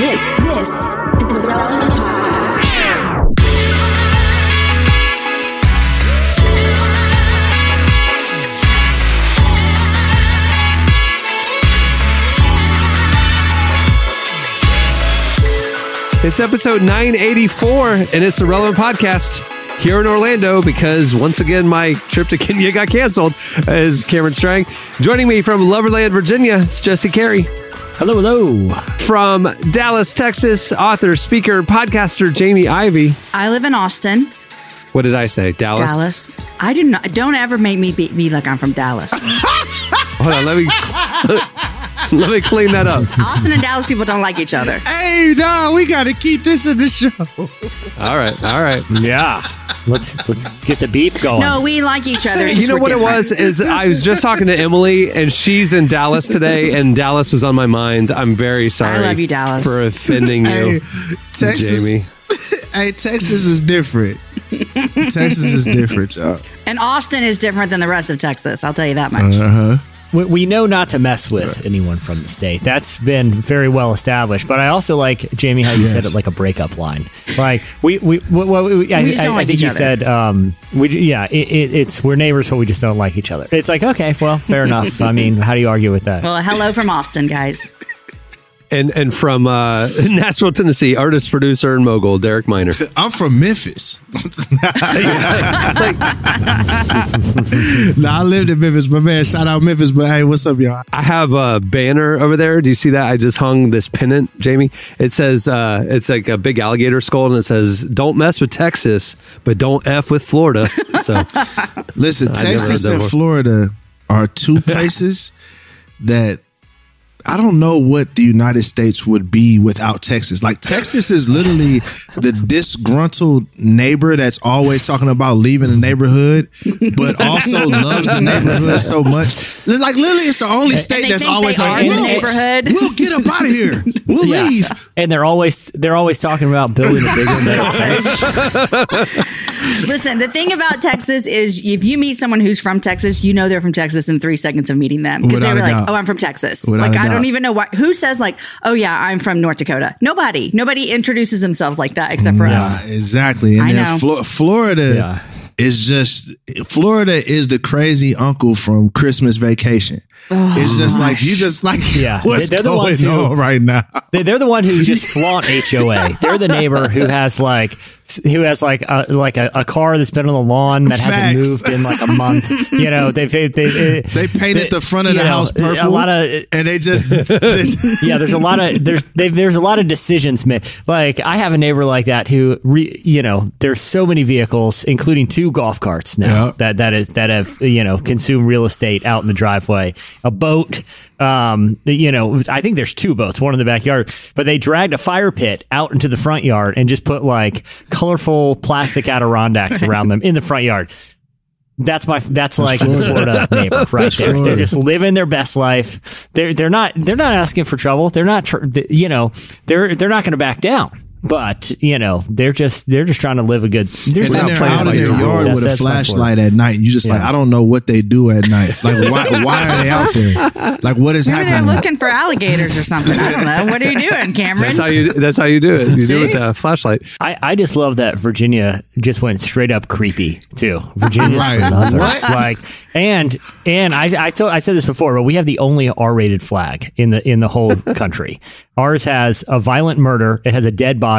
This is the Relevant Podcast. It's episode 984, and it's the Relevant Podcast here in Orlando because once again my trip to Kenya got canceled. As Cameron Strang joining me from Loverland, Virginia, it's Jesse Carey. Hello, hello. From Dallas, Texas, author, speaker, podcaster Jamie Ivey. I live in Austin, What did I say? Dallas. Dallas. I do not. Don't ever make me be, be like I'm from Dallas. Hold on, let me let me clean that up. Austin and Dallas people don't like each other. Hey, no, we got to keep this in the show. All right, all right. Yeah. Let's let's get the beef going. No, we like each other. You know we're what it was is I was just talking to Emily and she's in Dallas today and Dallas was on my mind. I'm very sorry. I love you, Dallas. for offending you, Hey, Texas. Jamie. Hey, Texas is different. Texas is different, y'all. And Austin is different than the rest of Texas. I'll tell you that much. Uh-huh. We, we know not to mess with anyone from the state. That's been very well established. But I also like Jamie how you said it like a breakup line. Like we we well, we, we, I, We just don't I- I like think you other. said um we ju- yeah it, it, it's we're neighbors but we just don't like each other. It's like okay well fair enough. I mean how do you argue with that? Well, hello from Austin, guys. And and from uh, Nashville, Tennessee, artist, producer, and mogul Derek Minor. I'm from Memphis. no, I lived in Memphis, but man, shout out Memphis. But hey, what's up, y'all? I have a banner over there. Do you see that? I just hung this pennant, Jamie. It says uh, it's like a big alligator skull, and it says "Don't mess with Texas, but don't f with Florida." So Listen, Texas and. Florida are two places that I don't know what the United States would be without Texas. Like Texas is literally the disgruntled neighbor that's always talking about leaving the neighborhood, but also loves the neighborhood so much. Like literally, it's the only state that's always like, are the "We'll- neighborhood." We'll get up out of here. We'll Yeah. leave. And they're always they're always talking about building a bigger metal fence. Listen, the thing about Texas is if you meet someone who's from Texas, you know they're from Texas in three seconds of meeting them because they're a like, doubt. "Oh, I'm from Texas." Without like I doubt. don't even know why. Who says like, "Oh yeah, I'm from North Dakota"? Nobody. Nobody introduces themselves like that except for us. Exactly. And I then know. Flo- Florida Yeah. is just Florida is the crazy uncle from Christmas Vacation. Oh it's just like you just like Yeah, what's they're the going ones who- on right now. They're the one who just flaunt HOA. They're the neighbor who has like who has like a, like a, a car that's been on the lawn that Facts. hasn't moved in like a month. You know, they've they, they, They painted the front of the know, house purple. A lot of and they just, just- yeah, there's a lot of there's there's a lot of decisions made. Like I have a neighbor like that who, re, you know, there's so many vehicles, including two golf carts now Yeah. that that is that have you know consumed real estate out in the driveway. A boat, um, you know, I think there's two boats, one in the backyard, but they dragged a fire pit out into the front yard and just put like colorful plastic Adirondacks around them in the front yard. That's my. That's like the Florida neighbor right That's there. They're just living their best life. They're they're not they're not asking for trouble. They're not tr- th- you know they're they're not going to back down. But you know they're just they're just trying to live a good. They're and just they're out in their yard That's- with a that's my flashlight at night. And you just like, I don't know what they do at night. Like, why, why are they out there? Like, what is Maybe they're looking for alligators or something. I don't know. What are you doing, Cameron? that's how you that's how you do it. You do it with the flashlight. I, I just love that Virginia just went straight up creepy too. Virginia's Right. for lovers. What? Like and and I I told I said this before, but we have the only R rated flag in the in the whole country. Ours has a violent murder, it has a dead body,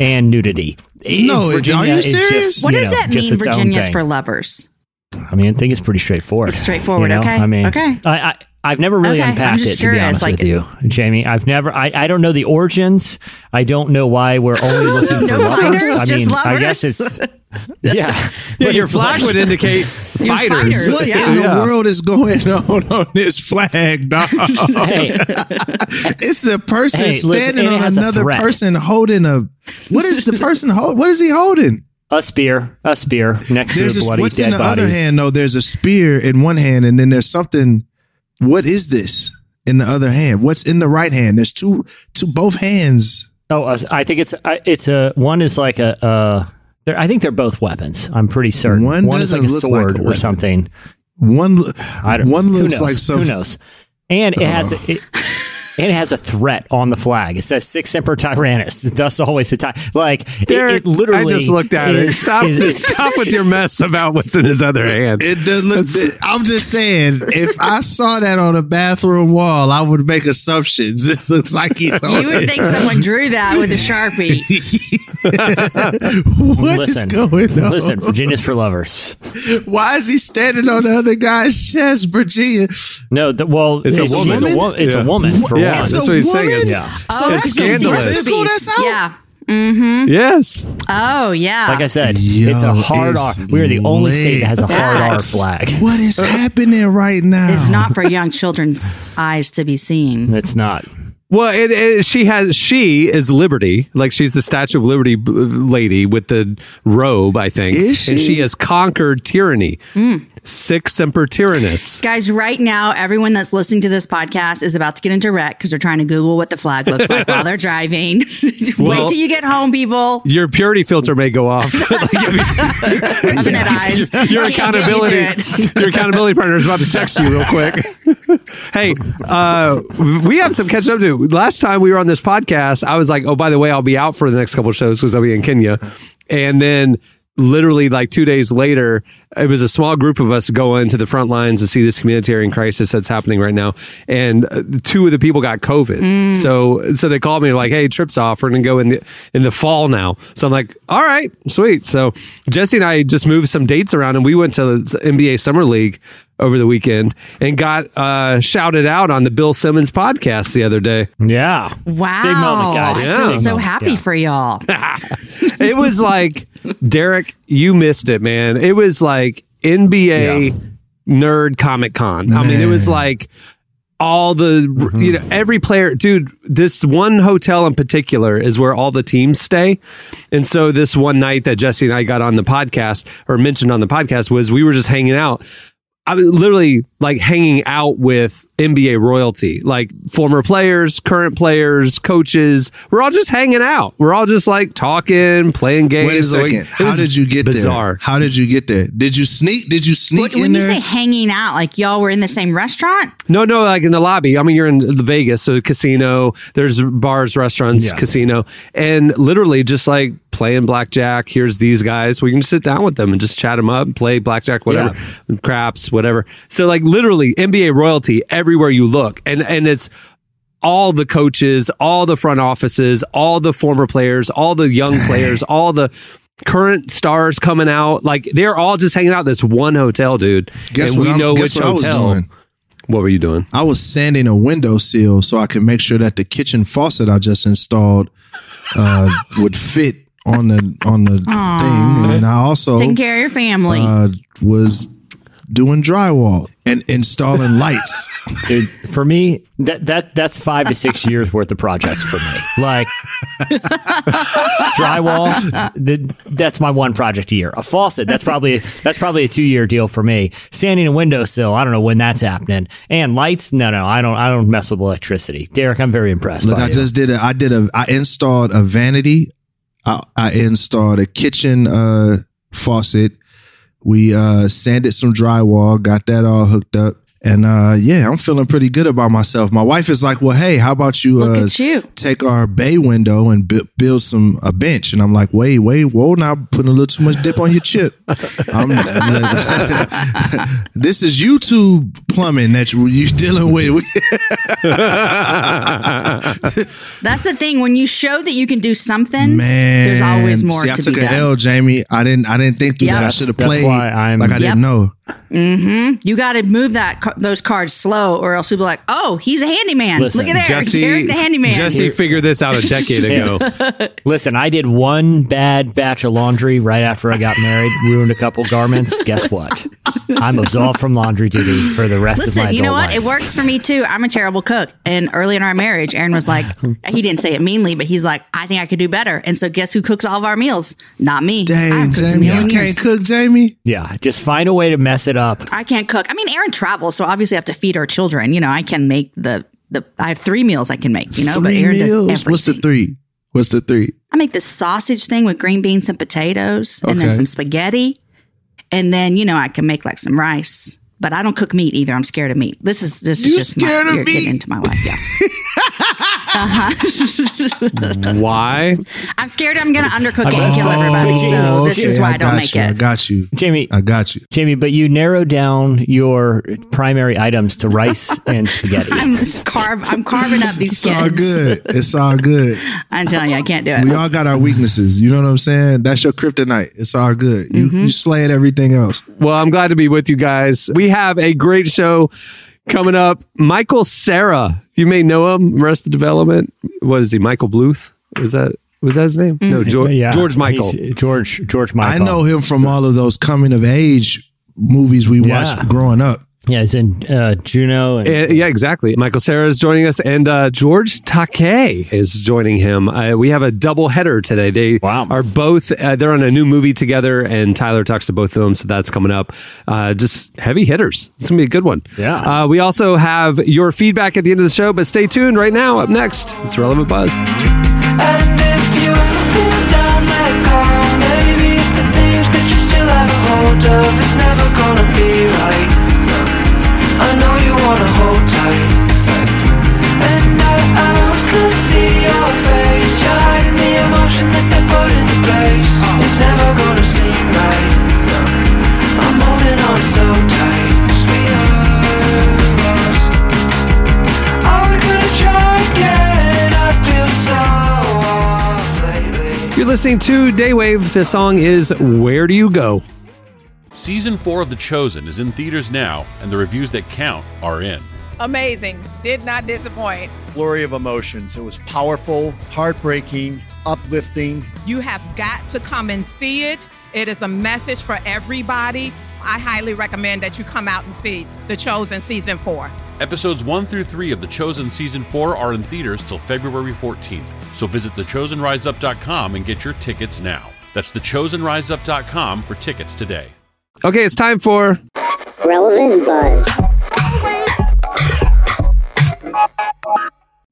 and nudity. No, Virginia are you is serious? just, what you does know, that mean? Virginia's for lovers. I mean, I think it's pretty straightforward. It's straightforward, You know? okay, I mean, okay. I, I I've never really Okay, unpacked just it to be honest like- with you, Jamie. I've never. I, I don't know the origins. I don't know why we're only looking for No lovers. fighters, I just mean, I guess it's yeah. Yeah, But your flag like- would indicate fighters. fighters, What yeah. in the Yeah. world is going on on this flag, dog? Hey, It's a person Hey, standing and it on another person holding a. What is the person hold? What is he holding? a spear, a spear next There's to a this, bloody what's dead in the body. other hand though. There's a spear in one hand, and then there's something. What is this in the other hand? What's in the right hand? There's two, two both hands. Oh, uh, I think it's it's a one is like a. Uh, they're- I think they're both weapons. I'm pretty certain. One is like a doesn't like sword a or something. One, I don't. one who looks knows? like some. Who knows? And it has it, and it has a threat on the flag. It says "Sic semper tyrannis, Thus, always the time. Like Derek, it, literally. I just looked at it. Stop, is- stop with your mess about what's in his other hand. It does look. I'm just saying, if I saw that on a bathroom wall, I would make assumptions. It looks like he's on You would it. think someone drew that with a sharpie. What is Listen, going on? listen. Virginia's for lovers. Why is he standing on the other guy's chest, Virginia? No, the, well, It's a She's woman. a, wo- it's Yeah. a woman for Yeah, one. that's a what he's saying. woman? It's- Yeah. Oh, It's that's gonna see her scandalous. Pull boobies. this out. Yeah. Mm-hmm. Yes. Oh, yeah. Like I said, Yo, it's a hard R. We are the only state that has a hard R flag. What is uh, happening right now? It's not for young children's eyes to be seen. It's not. Well, it, it, she has. She is Liberty, like she's the Statue of Liberty b- lady with the robe, I think, Is and she? she has conquered tyranny. Sic semper tyrannis. Guys, right now, everyone that's listening to this podcast is about to get into wreck because they're trying to Google what the flag looks like while they're driving. Well- Wait till you get home, people. Your purity filter may go off. Like, if you- eyes. your Can't get you accountability, your accountability partner is about to text you real quick. hey, uh, we have some catching up to do. Last time we were on this podcast, I was like, "Oh, by the way, I'll be out for the next couple of shows because I'll be in Kenya," and then. Literally, like two days later, it was a small group of us going to the front lines to see this humanitarian crisis that's happening right now. And uh, two of the people got COVID, so so they called me like, "Hey, trips off. We're gonna go in the in the fall now." So I'm like, "All right, sweet." So Jesse and I just moved some dates around, and we went to the NBA Summer League over the weekend and got uh, shouted out on the Bill Simmons podcast the other day. Yeah. Wow. Big moment, guys. I Yeah. feel Big so moment. happy Yeah. for y'all. It was like, Derek, you missed it, man. It was like NBA nerd Comic Con. I mean, it was like all the you know every player dude this one hotel in particular is where all the teams stay and so this one night that jesse and i got on the podcast or mentioned on the podcast was we were just hanging out I literally like hanging out with NBA royalty, like former players, current players, coaches. We're all just hanging out. We're all just like talking, playing games. Wait a second. It How did you get bizarre. there? How did you get there? Did you sneak? Did you sneak When in you there? say hanging out, like y'all were in the same restaurant? No, no, like in the lobby. I mean, you're in the Vegas, so casino. There's bars, restaurants, Yeah. casino, and literally just like playing blackjack. Here's these guys. We can just sit down with them and just chat them up, play blackjack, whatever, craps, whatever. So like literally NBA royalty everywhere you look, and and it's all the coaches, all the front offices, all the former players, all the young players, all the current stars coming out. Like they're all just hanging out at this one hotel, dude. Guess and what we I'm- know guess which what I was hotel. doing? What were you doing? I was sanding a windowsill so I could make sure that the kitchen faucet I just installed uh, would fit on the on the thing, and then I also Taking care of your family. uh, was doing drywall and installing lights. Dude, for me, that that that's five to six years worth of projects for me. Like drywall, the, that's my one project a year. A faucet, that's probably that's probably a two year deal for me. Sanding a windowsill, I don't know when that's happening. And lights, no, no, I don't I don't mess with electricity. Derek, I'm very impressed. Look, by I you. just did a. I did a. I installed a vanity. I, I installed a kitchen uh, faucet. We uh, sanded some drywall, got that all hooked up, and uh, yeah, I'm feeling pretty good about myself. My wife is like, "Well, hey, how about you, uh, you. take our bay window and bu- build some a bench?" And I'm like, "Wait, wait, whoa! Now putting a little too much dip on your chip." I'm, this is YouTube plumbing that you, you dealing with. That's the thing. When you show that you can do something, Man, there's always more See, I to took be an done. L, Jamie. I didn't. I didn't think through Yeah. that. I should have played why I'm- like I didn't Yep. know. You got to move that ca- those cards slow, or else people be like, "Oh, he's a handyman. Listen, Look at there, Jesse, Derek the handyman." Jesse figured this out a decade ago. Listen, I did one bad batch of laundry right after I got married, ruined a couple garments. Guess what? I'm absolved from laundry duty for the rest of my Listen, you know what? life. It works for me too. I'm a terrible cook. And early in our marriage, Aaron was like, he didn't say it meanly, but he's like, I think I could do better. And so guess who cooks all of our meals? Not me. I Dang, haven't cooked a Jamie, meal you can't cook, Jamie. Yeah, just find a way to mess it up. I can't cook. I mean, Aaron travels, so obviously I have to feed our children. You know, I can make the the. I have three meals I can make. You know, but Three Aaron meals. What's the three? What's the three? I make this sausage thing with green beans and potatoes, and then some spaghetti, and then you know I can make like some rice. But I don't cook meat either. I'm scared of meat. This is this You is just scared my, of you're getting into my life. Yeah, Why? I'm scared I'm gonna undercook it and kill everybody. So this is why I, I don't make you. I got you. Jamie, I got you. Jamie, but you narrowed down your primary items to rice and spaghetti. I'm just carve. I'm carving up these It's kids. all good. It's all good. I'm telling you, I can't do it. We all got our weaknesses. You know what I'm saying? That's your kryptonite. It's all good. You Mm-hmm. you slay at everything else. Well, I'm glad to be with you guys. We have a great show coming up. Michael Cera, you may know him. Arrested Development. What is he? Michael Bluth? Was that was that his name? Mm-hmm. No, George, Yeah, George Michael. he's- George George Michael. I know him from all of those coming of age movies we Yeah. watched growing up. Yeah, he's in uh, Juno. And, Uh, yeah, exactly. Michael Cera is joining us, and uh, George Takei is joining him. Uh, we have a double header today. They Wow. are both uh, they're on a new movie together, and Tyler talks to both of them, so that's coming up. Uh, just heavy hitters. It's gonna be a good one. Yeah. Uh, we also have your feedback at the end of the show, but stay tuned. Right now, up next, it's relevant buzz. Listening to Daywave. The song is "Where Do You Go." Season 4 of The Chosen is in theaters now, and the reviews that count are in. amazing. Did not disappoint. flurry of emotions. It was powerful, heartbreaking, uplifting. You have got to come and see it. It is a message for everybody. I highly recommend that you come out and see The Chosen Season 4. Episodes 1 through 3 of The Chosen Season 4 are in theaters till February 14th, so visit thechosenriseup.com and get your tickets now. That's thechosenriseup.com for tickets today. Okay, it's time for Relevant Buzz.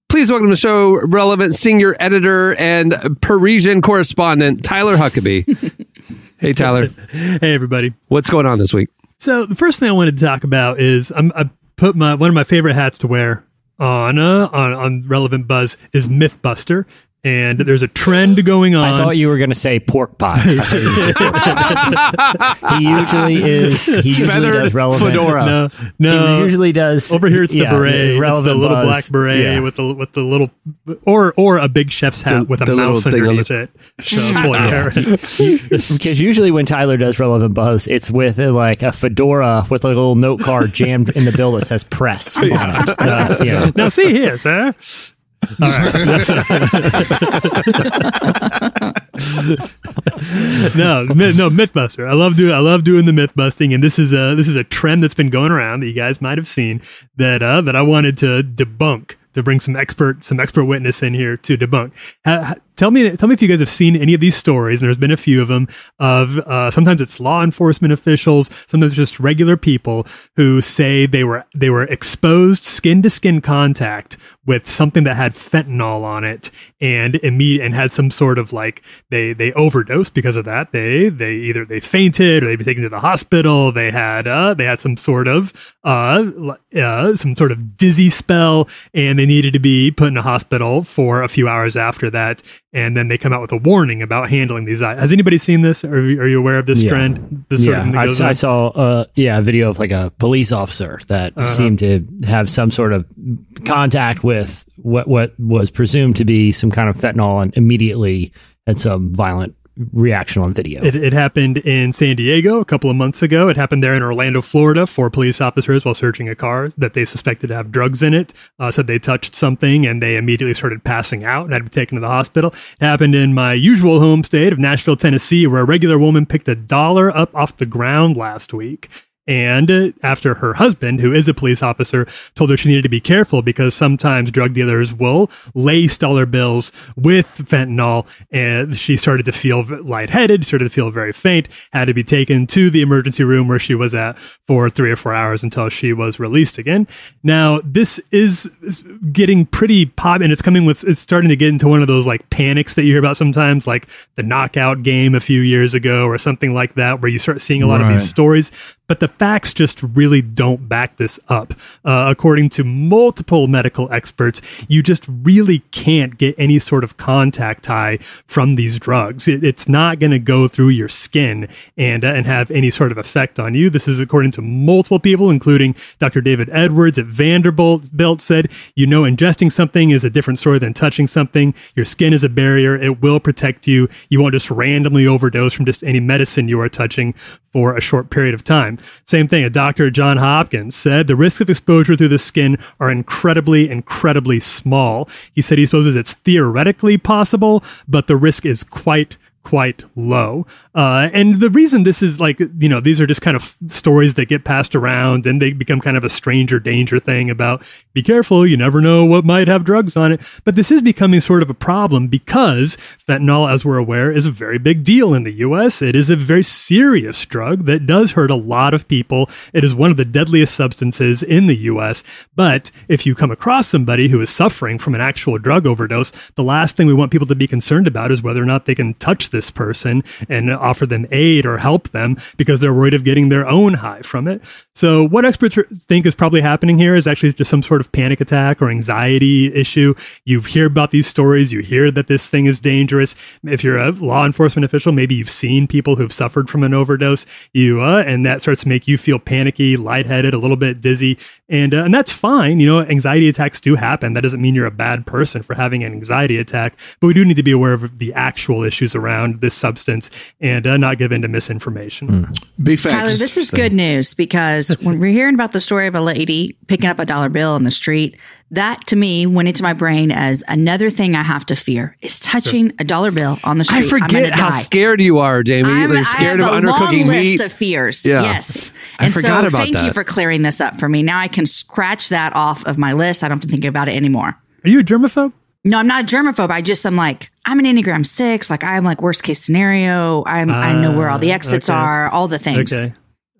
Please welcome to the show relevant senior editor and Parisian correspondent Tyler Huckabee. hey, Tyler, Hey, everybody. what's going on this week? So the first thing I wanted to talk about is I'm, I put my one of my favorite hats to wear on uh, on on relevant buzz is MythBuster, and there's a trend going on. I thought you were going to say pork pie. I thought you were- he usually is. He usually Feathered does relevant. fedora. no, no. He usually does. over here it's the yeah, beret, it's the little buzz. black beret Yeah. with the with the little, or or a big chef's hat The- with a mouse thing on underneath the- it. So pull your hair. Because usually when Tyler does relevant buzz, it's with like a fedora with a little note card jammed in the bill that says press. on it. Uh, you know. now see here, sir. All right. no, no MythBuster. I love doing I love doing the myth busting, and this is a this is a trend that's been going around that you guys might have seen that uh, that I wanted to debunk to bring some expert some expert witness in here to debunk. Ha, ha- tell me tell me if you guys have seen any of these stories. And there's been a few of them. Of uh, sometimes it's law enforcement officials, sometimes just regular people who say they were they were exposed skin to skin contact with something that had fentanyl on it, and immediate and had some sort of like they they overdosed because of that. They they either they fainted or they'd be taken to the hospital. They had uh, they had some sort of uh, uh, some sort of dizzy spell, and they needed to be put in a hospital for a few hours after that. And then they come out with a warning about handling these. Has anybody seen this? Are you, are you aware of this Yeah. trend? This sort of yeah, thing I, I saw uh, yeah a video of like a police officer that Uh-huh. seemed to have some sort of contact with what what was presumed to be some kind of fentanyl and immediately had some violent reaction on video. It, it happened in San Diego a couple of months ago. It happened there in Orlando, Florida. Four police officers, while searching a car that they suspected to have drugs in it, uh, said they touched something and they immediately started passing out and had to be taken to the hospital. It happened in my usual home state of Nashville, Tennessee, where a regular woman picked a dollar up off the ground last week. And uh, after her husband, who is a police officer, told her she needed to be careful because sometimes drug dealers will lace dollar bills with fentanyl. And she started to feel lightheaded, started to feel very faint, had to be taken to the emergency room where she was at for three or four hours until she was released again. Now, this is is getting pretty pop, and it's coming with, it's starting to get into one of those like panics that you hear about sometimes, like the knockout game a few years ago or something like that, where you start seeing a lot of these stories. But the facts just really don't back this up. Uh, according to multiple medical experts, you just really can't get any sort of contact high from these drugs. It, it's not going to go through your skin and uh, and have any sort of effect on you. This is according to multiple people, including Dr. David Edwards at Vanderbilt. Bilt said, "You know, ingesting something is a different story than touching something. Your skin is a barrier; it will protect you. You won't just randomly overdose from just any medicine you are touching for a short period of time." Same thing. A doctor at John Hopkins said the risks of exposure through the skin are incredibly, incredibly small. He said he supposes it's theoretically possible, but the risk is quite quite low. Uh, and the reason this is like, you know, these are just kind of stories that get passed around and they become kind of a stranger danger thing about be careful, you never know what might have drugs on it. But this is becoming sort of a problem because fentanyl, as we're aware, is a very big deal in the US. It is a very serious drug that does hurt a lot of people. It is one of the deadliest substances in the US. But if you come across somebody who is suffering from an actual drug overdose, the last thing we want people to be concerned about is whether or not they can touch this person and offer them aid or help them because they're worried of getting their own high from it. So, what experts think is probably happening here is actually just some sort of panic attack or anxiety issue. You hear about these stories, you hear that this thing is dangerous. If you're a law enforcement official, maybe you've seen people who've suffered from an overdose, you uh, and that starts to make you feel panicky, lightheaded, a little bit dizzy, and uh, and that's fine. You know, anxiety attacks do happen. That doesn't mean you're a bad person for having an anxiety attack, but we do need to be aware of the actual issues around this substance and uh, not give in to misinformation. Big facts. Tyler, this is good news because when we're hearing about the story of a lady picking up a dollar bill on the street, that to me went into my brain as another thing I have to fear is touching a dollar bill on the street. I I'm forget how die. scared you are, Jamie. I'm, You're I scared have of a long undercooking list meat. of fears. Yeah. Yes, I and forgot so about thank you for clearing this up for me. Now I can scratch that off of my list. I don't have to think about it anymore. Are you a germaphobe? No, I'm not a germaphobe. I just I'm like I'm an Enneagram six. Like I'm like worst case scenario. I'm I know where all the Ah, exits okay. are. All the things. Okay.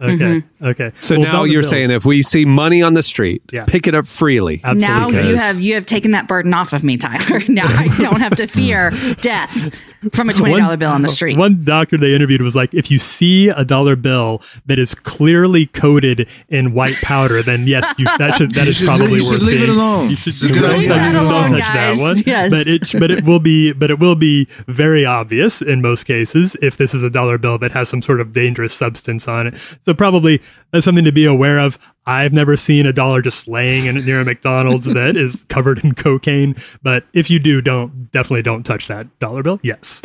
Okay. Mm-hmm. Okay. So Well, now you're bills. saying if we see money on the street, Yeah. pick it up freely. Now Absolutely. you have you have taken that burden off of me, Tyler. Now I don't have to fear death from a twenty dollar bill on the street. One doctor they interviewed was like, if you see a dollar bill that is clearly coated in white powder, then yes, you, that should that You is should- probably you should worth leave it alone. You should It's a don't touch, Leave it don't touch guys. that one. Yes. But it but it will be but it will be very obvious in most cases if this is a dollar bill that has some sort of dangerous substance on it. So probably that's something to be aware of. I've never seen a dollar just laying in near a McDonald's that is covered in cocaine. But if you do, don't definitely don't touch that dollar bill. Yes.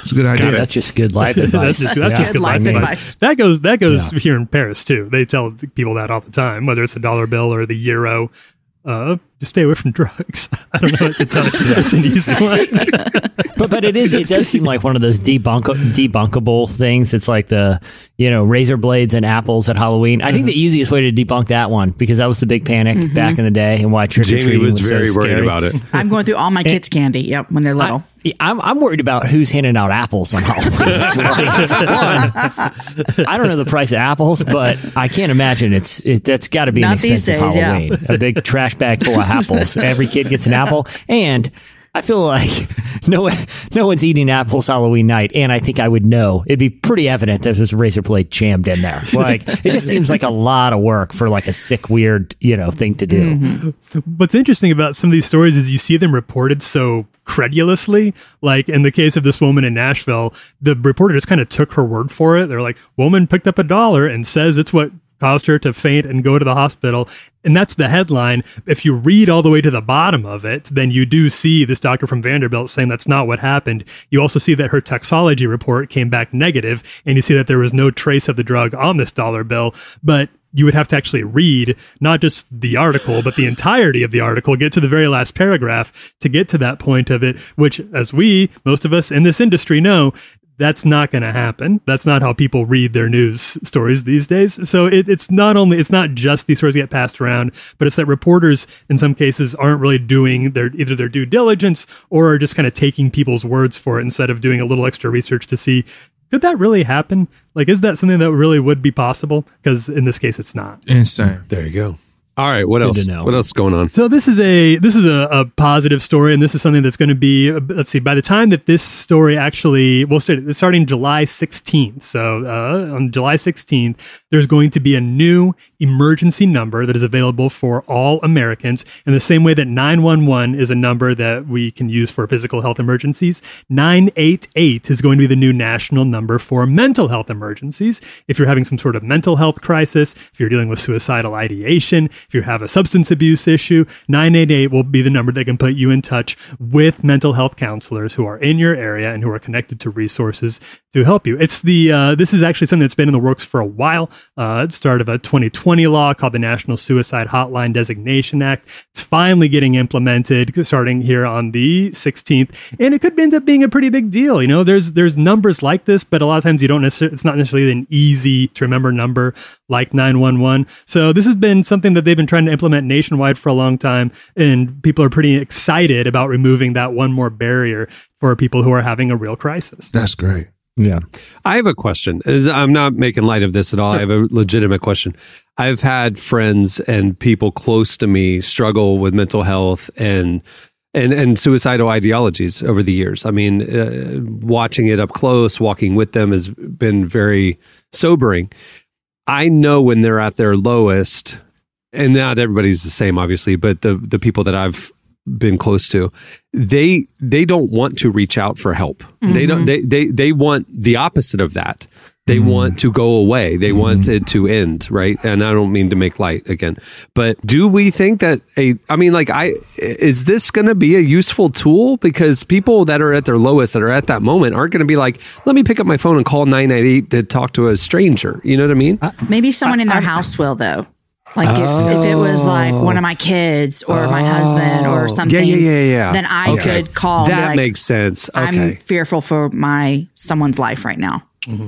It's a good idea. God, that's just good life advice. That's just, that's Yeah. just Good good life life advice. advice. That goes that goes here in Paris too. They tell people that all the time, whether it's the dollar bill or the euro. Uh, just stay away from drugs. I don't know what to tell you. That's an easy one. but but it is it does seem like one of those debunk debunkable things. It's like the you know razor blades and apples at Halloween. I think mm-hmm. the easiest way to debunk that one because that was the big panic mm-hmm. back in the day and why trick or Jamie treating was was, very so worried scary. about it. I'm going through all my kids' candy. Yep, when they're little. I, I'm I'm worried about who's handing out apples on Halloween. One, I don't know the price of apples, but I can't imagine it's it, that's got to be an Not these expensive days, yeah. Halloween. A big trash bag full of apples. Every kid gets an apple, and I feel like no no one's eating apples Halloween night, and I think I would know. It'd be pretty evident that there's a razor blade jammed in there. Like it just seems like a lot of work for like a sick, weird, you know, thing to do. Mm-hmm. What's interesting about some of these stories is you see them reported so credulously. Like in the case of this woman in Nashville, the reporter just kind of took her word for it. They're like, woman picked up a dollar and says it's what caused her to faint and go to the hospital. And that's the headline. If you read all the way to the bottom of it, then you do see this doctor from Vanderbilt saying that's not what happened. You also see that her toxology report came back negative, and you see that there was no trace of the drug on this dollar bill. But you would have to actually read not just the article, but the entirety of the article, get to the very last paragraph to get to that point of it, which, as we, most of us in this industry, know, that's not going to happen. That's not how people read their news stories these days. So it, it's not only it's not just these stories get passed around, but it's that reporters in some cases aren't really doing their either their due diligence or are just kind of taking people's words for it instead of doing a little extra research to see could that really happen? Like, is that something that really would be possible? Because in this case, it's not. Insane. There you go. All right, what Good else? to know. What else is going on? So this is a this is a, a positive story, and this is something that's going to be. Let's see. By the time that this story actually, well, start- it's starting July sixteenth. So uh, on July sixteenth, there's going to be a new emergency number that is available for all Americans. In the same way that nine one one is a number that we can use for physical health emergencies, nine eight eight is going to be the new national number for mental health emergencies. If you're having some sort of mental health crisis, if you're dealing with suicidal ideation, if you have a substance abuse issue, 988 will be the number that can put you in touch with mental health counselors who are in your area and who are connected to resources to help you. It's the uh, this is actually something that's been in the works for a while. Uh, it's start of a 2020 law called the National Suicide Hotline Designation Act. It's finally getting implemented starting here on the 16th, and it could end up being a pretty big deal. You know, there's there's numbers like this, but a lot of times you don't necessarily. It's not necessarily an easy to remember number like 911. So this has been something that they've been trying to implement nationwide for a long time, and people are pretty excited about removing that one more barrier for people who are having a real crisis. That's great. Yeah. I have a question. I'm not making light of this at all. I have a legitimate question. I've had friends and people close to me struggle with mental health and and and suicidal ideologies over the years. I mean, uh, watching it up close, walking with them has been very sobering. I know when they're at their lowest, and not everybody's the same, obviously, but the the people that I've been close to, they they don't want to reach out for help. They don't. Mm-hmm. They they they want the opposite of that. They mm-hmm. want to go away. They want mm-hmm. it to end, right? And I don't mean to make light again, but do we think that a? I mean, like, I is this going to be a useful tool? Because people that are at their lowest, that are at that moment, aren't going to be like, let me pick up my phone and call nine nine eight to talk to a stranger. You know what I mean? Uh, maybe someone in their house will though. Like if, if it was like one of my kids or my husband or something, Oh. yeah, yeah, yeah. then I Okay. could call. and That like, makes sense. I'm fearful for my someone's life right now.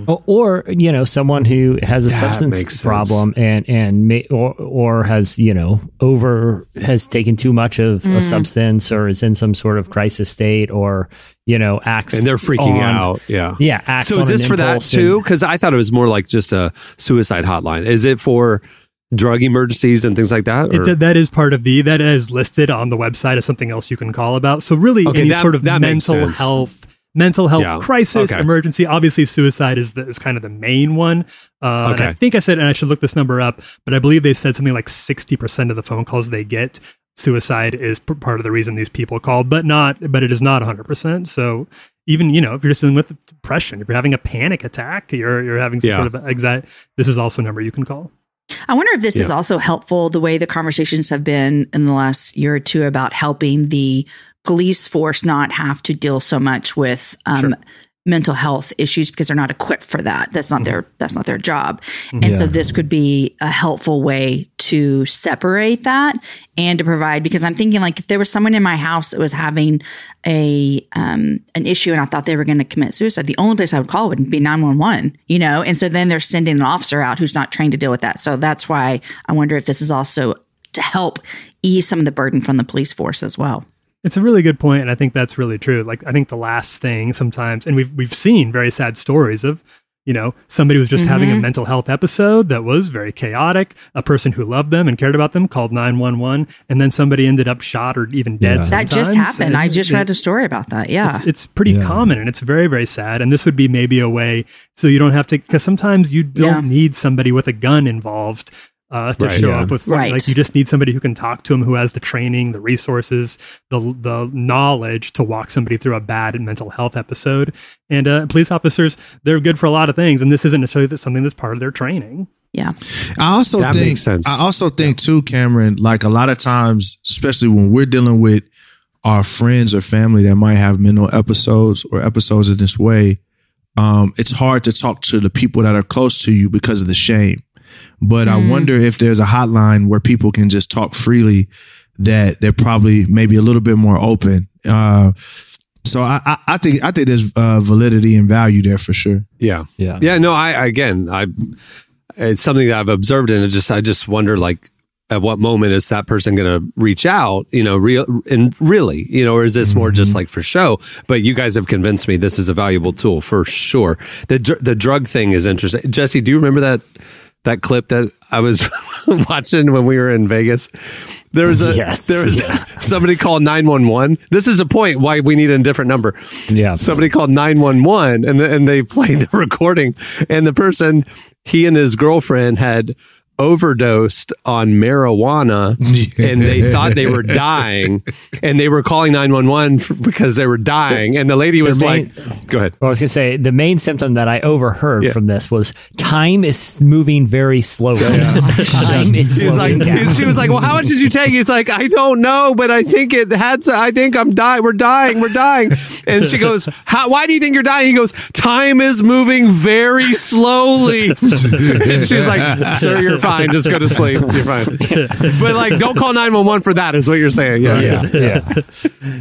Or, or you know someone who has a That substance sense. problem and and may, or or has you know over has taken too much of Mm. a substance or is in some sort of crisis state or you know acts and they're freaking on- out. Yeah. yeah acts So is on this for that too? Because I thought it was more like just a suicide hotline. Is it for drug emergencies and things like that? It, that is part of the that is listed on the website as something else you can call about. So really, Okay, any that- sort of mental health, mental health Yeah, crisis, okay. emergency. Obviously, suicide is the, is kind of the main one. Uh, and I think I said, and I should look this number up, but I believe they said something like sixty percent of the phone calls they get. Suicide is p- part of the reason these people called, but not, but it is not 100%. So even, you know, if you're just dealing with depression, if you're having a panic attack, you're, you're having some Yeah. sort of anxiety, this is also a number you can call. I wonder if this is also helpful the way the conversations have been in the last year or two about helping the police force not have to deal so much with um, mental health issues because they're not equipped for that. That's not their that's not their job. And so this could be a helpful way to separate that and to provide because I'm thinking like if there was someone in my house that was having a um, an issue and I thought they were going to commit suicide, the only place I would call would be 911, you know? And so then they're sending an officer out who's not trained to deal with that. So that's why I wonder if this is also to help ease some of the burden from the police force as well. It's a really good point, and I think that's really true. Like I think the last thing sometimes, and we've we've seen very sad stories of, you know, somebody was just having a mm-hmm. mental health episode that was very chaotic. A person who loved them and cared about them called nine one one, and then somebody ended up shot or even dead. Yeah. That just sometimes, happened. I just it- read a story about that. Yeah. It's, it's pretty Yeah. common and it's very, very sad. And this would be maybe a way so you don't have to, because sometimes you don't Yeah. need somebody with a gun involved uh, to Right. show Yeah. up with, Right. like, you just need somebody who can talk to them, who has the training, the resources, the, the knowledge to walk somebody through a bad mental health episode. And uh, police officers, they're good for a lot of things. And this isn't necessarily something that's part of their training. yeah. I also That think makes sense. I also think too, Cameron, like a lot of times, especially when we're dealing with our friends or family that might have mental episodes or episodes in this way, um, it's hard to talk to the people that are close to you because of the shame. But I wonder if there's a hotline where people can just talk freely that they're probably maybe a little bit more open. Uh, so I, I, I think I think there's uh, validity and value there for sure. Yeah. Yeah. Yeah. No, I, again, I, it's something that I've observed and it just, I just wonder like, at what moment is that person going to reach out, you know, real and really, you know, or is this more just like for show? But you guys have convinced me this is a valuable tool for sure. The, dr- the drug thing is interesting. Jesse, do you remember that, that clip that I was watching when we were in Vegas? There was a Yes, there was yeah. somebody called nine one one. This is a point why we need a different number. Yeah. somebody called nine one one, and the, and they played the recording, and the person he and his girlfriend had overdosed on marijuana and they thought they were dying and they were calling 911 f- because they were dying and the lady was main- like go ahead Well, I was going to say the main symptom that I overheard Yeah. from this was time is moving very slowly. time is She was slowing like, down. she was like, well, how much did you take? He's like, I don't know, but I think it had to, I think I'm dying. We're dying. We're dying. And she goes, how, why do you think you're dying? He goes, time is moving very slowly. and she's like, sir, you're fine. Just go to sleep. You're fine. But like, don't call 911 for that is what you're saying. Yeah. yeah, yeah.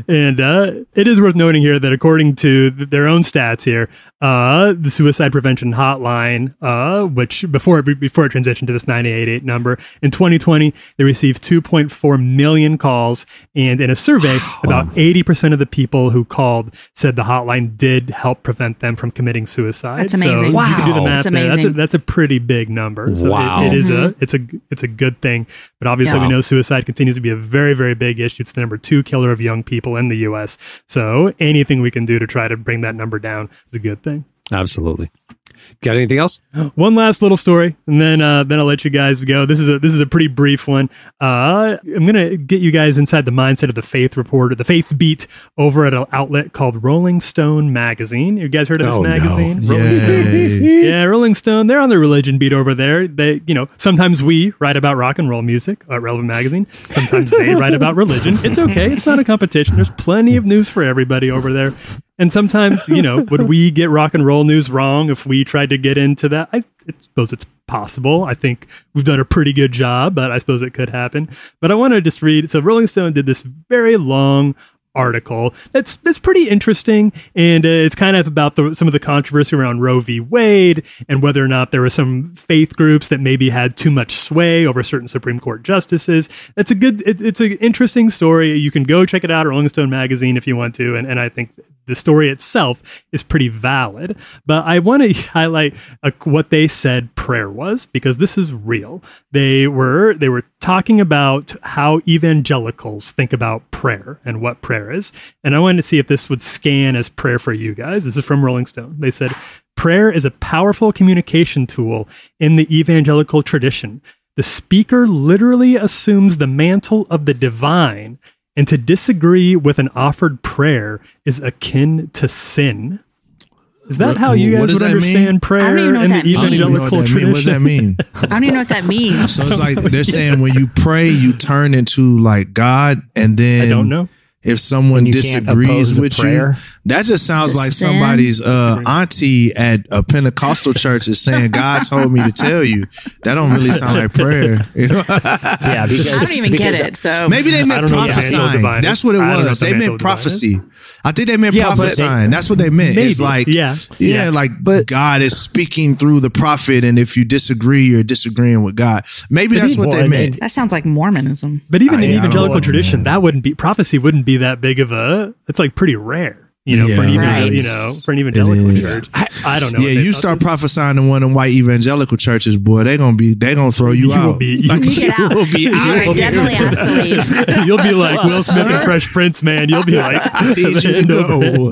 And uh, it is worth noting here that according to th- their own stats here, uh, the suicide prevention hotline, uh, which before it, before it transitioned to this 988 number in 2020, they received 2.4 million calls, and in a survey, about 80% of the people who called said the hotline did help prevent them from committing suicide. That's So amazing. you can do the Wow. math That's there. That's a, amazing. that's a pretty big number. So it- Wow. it is a mm-hmm. it's a it's a good thing. But obviously, Yeah. we know suicide continues to be a very very big issue. It's the number two killer of young people in the U.S. So anything we can do to try to bring that number down is a good thing. Absolutely. Got anything else? One last little story, and then uh, then I'll let you guys go. This is a this is a pretty brief one. Uh, I'm gonna get you guys inside the mindset of the Faith Reporter, the Faith Beat, over at an outlet called Rolling Stone magazine. You guys heard of this Oh, no. magazine? Rolling Stone. yeah, Rolling Stone. They're on the religion beat over there. They, you know, sometimes we write about rock and roll music at Relevant Magazine. Sometimes they write about religion. It's okay. It's not a competition. There's plenty of news for everybody over there. And sometimes, you know, would we get rock and roll news wrong if we tried to get into that? I, I suppose it's possible. I think we've done a pretty good job, but I suppose it could happen. But I want to just read. So Rolling Stone did this very long article that's that's pretty interesting and uh, it's kind of about the, some of the controversy around Roe v. Wade and whether or not there were some faith groups that maybe had too much sway over certain Supreme Court justices. that's a good it, it's an interesting story. You can go check it out Rolling Stone magazine if you want to and, and I think the story itself is pretty valid. But I want to highlight uh, what they said prayer was because this is real. They were they were talking about how evangelicals think about prayer and what prayer is. And I wanted to see if this would scan as prayer for you guys. This is from Rolling Stone. They said prayer is a powerful communication tool in the evangelical tradition. The speaker literally assumes the mantle of the divine and to disagree with an offered prayer is akin to sin. Is that how you guys would that mean? understand prayer even know what in the that means. I don't even know evangelical what that mean. What does that mean? I don't even know what that means. So it's like they're saying when you pray, you turn into like God, and then I don't know. If someone When you can't disagrees with you, that just sounds like sin. somebody's uh, auntie at a Pentecostal church is saying, "God told me to tell you." That don't really sound like prayer. You know? Yeah, because I don't even get it. So Maybe they meant don't know what the mantle prophesying. divine. That's what it I don't know what was. the They meant prophecy. I think they meant Yeah, but they- prophesying. That's what they meant. It's Maybe. like, Yeah. yeah, Yeah. like But- God is speaking through the prophet, and if you disagree, you're disagreeing with God. Maybe that's what they meant. that sounds like Mormonism. But even I- in I evangelical tradition, that wouldn't be prophecy. Wouldn't be that big of a. It's like pretty rare, you know, for an Yeah. even, Right. you know, for an evangelical church. I, I don't know. Yeah, you start this- prophesying in one of them white evangelical churches, boy, they gonna be they gonna throw you, You out. will be. You, You get out. will be You out of definitely has to leave. you'll be like Will Smith and Fresh Prince, man. You'll be like, I need you to go.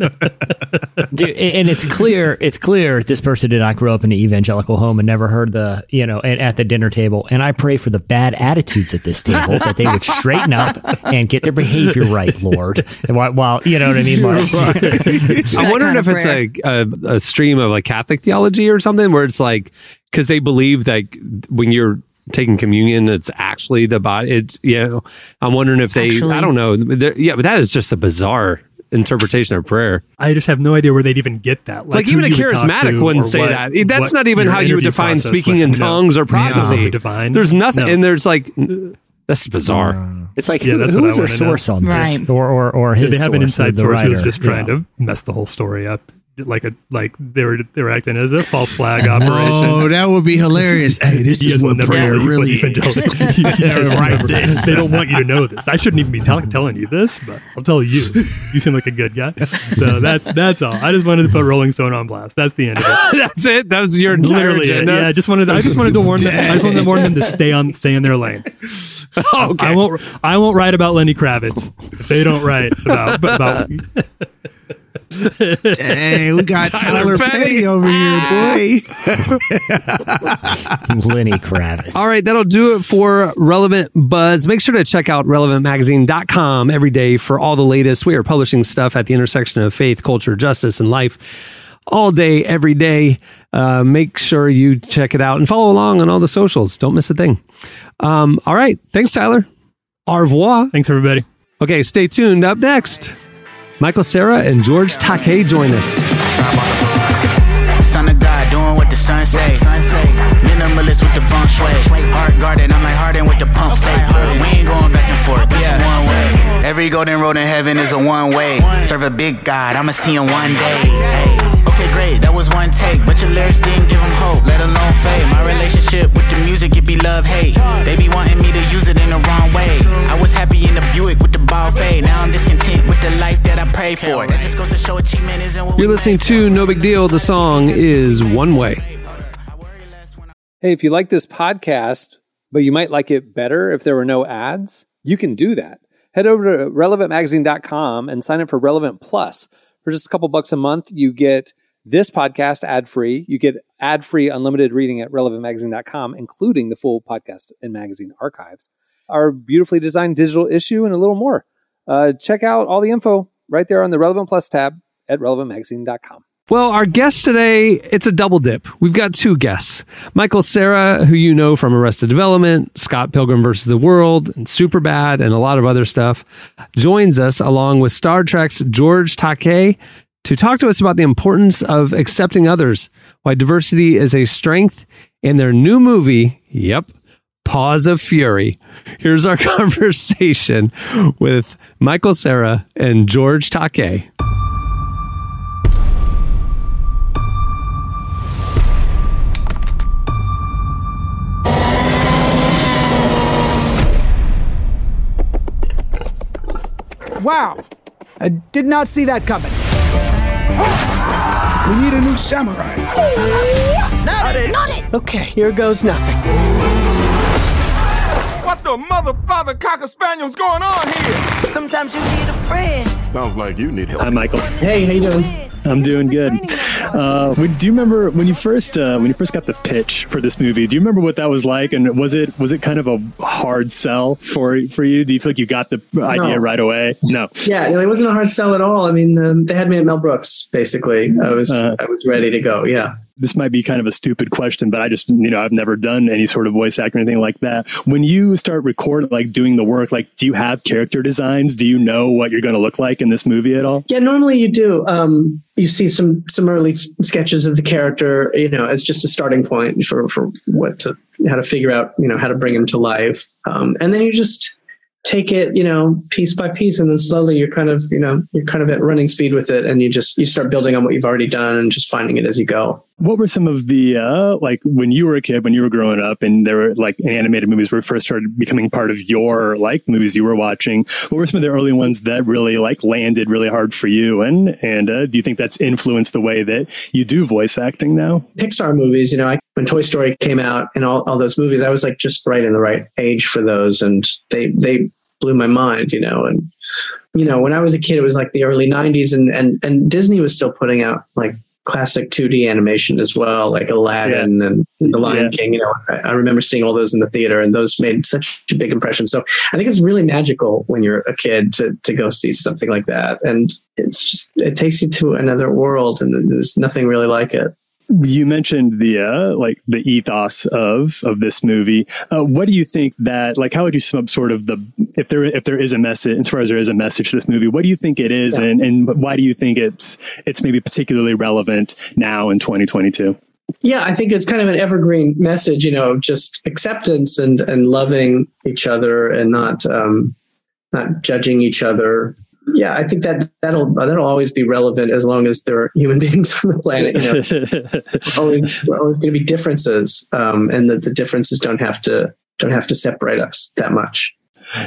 Dude, and it's clear it's clear this person did not grow up in an evangelical home and never heard the you know at, at the dinner table and i pray for the bad attitudes at this table that they would straighten up and get their behavior right lord and while, while you know what i mean like I'm wondering if it's a, a a stream of like Catholic theology or something where it's like because they believe that when you're taking communion, it's actually the body. It's you know, I'm wondering if they. Actually. I don't know. Yeah, but that is just a bizarre interpretation of prayer. I just have no idea where they'd even get that. Like, who even a you would talk charismatic wouldn't say what- that. That's not even how you would define speaking in No. tongues or Yeah. prophecy. Divine. There's nothing, No. and there's like that's bizarre. It's like Yeah, who, that's who what their wanna know. source on this Right. or or, or Yeah, his they have an inside source who's just trying Yeah. to mess the whole story up. Like a like they were they were acting as a false flag operation. Oh, that would be hilarious. Hey, this You is what never prayer really evangelicals- is. you guys will Right never- this. They don't want you to know this. I shouldn't even be tell- telling you this, but I'll tell you. You seem like a good guy. So that's that's all. I just wanted to put Rolling Stone on blast. That's the end of it. That's it. That was your entire Literally, it. agenda. yeah. I just wanted. to, I just wanted to warn them. I just wanted to warn them to stay on, stay in their lane. okay. I won't. I won't write about Lenny Kravitz if they don't write about about. Hey, we got Tyler Tyler, Petty. Petty over here, boy. Lenny Kravitz. All right, that'll do it for Relevant Buzz. Make sure to check out relevantmagazine.com every day for all the latest. We are publishing stuff at the intersection of faith, culture, justice, and life all day, every day. Uh, make sure you check it out and follow along on all the socials. Don't miss a thing. Um, all right. Thanks, Tyler. Au revoir. Thanks, everybody. Okay, stay tuned. Up next, Michael Cera and George Takei join us. Son of God, doing what the sun say. Minimalist with the feng shui. Heart I'm like with the pump fake. We ain't going back and forth, one way. Every golden road in heaven is a one way. Serve a big God, I'ma see him one day. Great, that was one take, but your lyrics didn't give hope, let alone fade. My relationship with the music, it be love hate. They be life that I prayed for. That just goes to show achievement isn't what You're listening to No Big Deal. The song is One Way. Hey, if you like this podcast, but you might like it better if there were no ads, you can do that. Head over to relevantmagazine.com and sign up for Relevant Plus. For just a couple bucks a month, you get this podcast ad free. You get ad free unlimited reading at relevantmagazine.com, including the full podcast and magazine archives, our beautifully designed digital issue, and a little more. Uh, check out all the info right there on the Relevant Plus tab at relevantmagazine.com. Well, our guest today, it's a double dip. We've got two guests. Michael Cera, who you know from Arrested Development, Scott Pilgrim versus the World, and Superbad, and a lot of other stuff, joins us along with Star Trek's George Takei to talk to us about the importance of accepting others, why diversity is a strength, and their new movie, yep, Paws of Fury. Here's our conversation with Michael Cera and George Takei. Wow. I did not see that coming. We need a new samurai. Not it! Not it! Okay, here goes nothing. What the mother, father, cocker spaniel's going on here? Sometimes you need a friend. Sounds like you need help. Hi, Michael. Hey, how you doing? I'm doing good. Uh, when, do you remember when you first uh, when you first got the pitch for this movie? Do you remember what that was like? And was it was it kind of a hard sell for for you? Do you feel like you got the idea No. right away? No. Yeah, it wasn't a hard sell at all. I mean, um, they had me at Mel Brooks. Basically, I was Uh, I was ready to go. Yeah. This might be kind of a stupid question, but I just you know I've never done any sort of voice acting or anything like that. When you start recording, like doing the work, like do you have character designs? Do you know what you're going to look like in this movie at all? Yeah, normally you do. Um, you see some some early s- sketches of the character, you know, as just a starting point for for what to how to figure out, you know, how to bring him to life, um, and then you just take it, you know, piece by piece, and then slowly you're kind of, you know, you're kind of at running speed with it, and you just you start building on what you've already done and just finding it as you go. What were some of the uh, like when you were a kid, when you were growing up, and there were like animated movies were first started becoming part of your like movies you were watching? What were some of the early ones that really like landed really hard for you? And and uh, do you think that's influenced the way that you do voice acting now? Pixar movies, you know, I, when Toy Story came out and all, all those movies, I was like just right in the right age for those. And they, they blew my mind, you know, and, you know, when I was a kid, it was like the early nineties and, and, and Disney was still putting out like classic 2D animation as well, like Aladdin and The Lion Yeah. King, you know, I, I remember seeing all those in the theater and those made such a big impression. So I think it's really magical when you're a kid to, to go see something like that. And it's just, it takes you to another world and there's nothing really like it. You mentioned the uh, like the ethos of of this movie. Uh, what do you think that like? How would you sum up sort of the if there if there is a message as far as there is a message to this movie? What do you think it is, Yeah. and and why do you think it's it's maybe particularly relevant now in 2022? Yeah, I think it's kind of an evergreen message, you know, of just acceptance and and loving each other and not um, not judging each other. Yeah, I think that that'll that'll always be relevant as long as there are human beings on the planet. You know, always, we're always going to be differences, um, and that the differences don't have to don't have to separate us that much.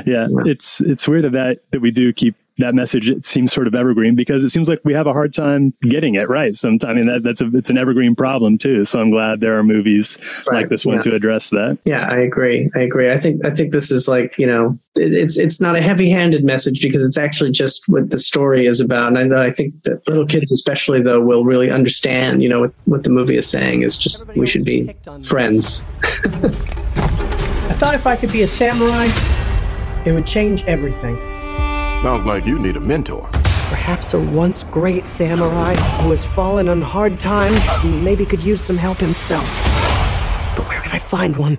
Yeah, it's it's weird that, that that we do keep that message. It seems sort of evergreen because it seems like we have a hard time getting it right. Sometimes I mean that, that's a it's an evergreen problem too. So I'm glad there are movies like this one yeah. to address that. Yeah, I agree. I agree. I think I think this is like you know it, it's it's not a heavy handed message because it's actually just what the story is about, and I, I think that little kids especially though will really understand you know what what the movie is saying is just we should be friends. I thought if I could be a samurai, it would change everything. Sounds like you need a mentor. Perhaps a once great samurai who has fallen on hard times and maybe could use some help himself. But where can I find one?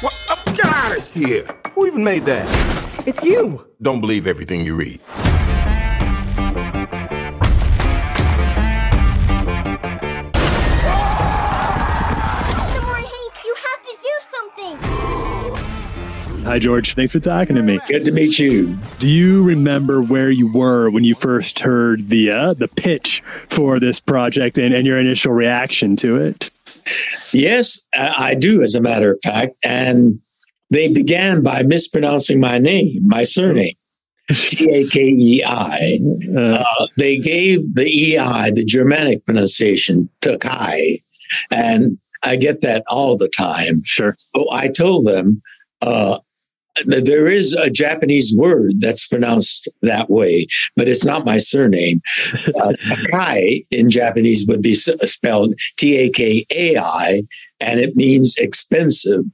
What? Uh, get out of here! Who even made that? It's you! Don't believe everything you read. Hi George, thanks for talking to me. Good to meet you. Do you remember where you were when you first heard the uh, the pitch for this project and, and your initial reaction to it? Yes, I I do, as a matter of fact. And they began by mispronouncing my name, my surname, T A K E I. Uh, They gave the EI the Germanic pronunciation, Takai. And I get that all the time. Sure. So I told them uh, there is a Japanese word that's pronounced that way, but it's not my surname. Uh, Takai in Japanese would be spelled T A K A I, and it means expensive.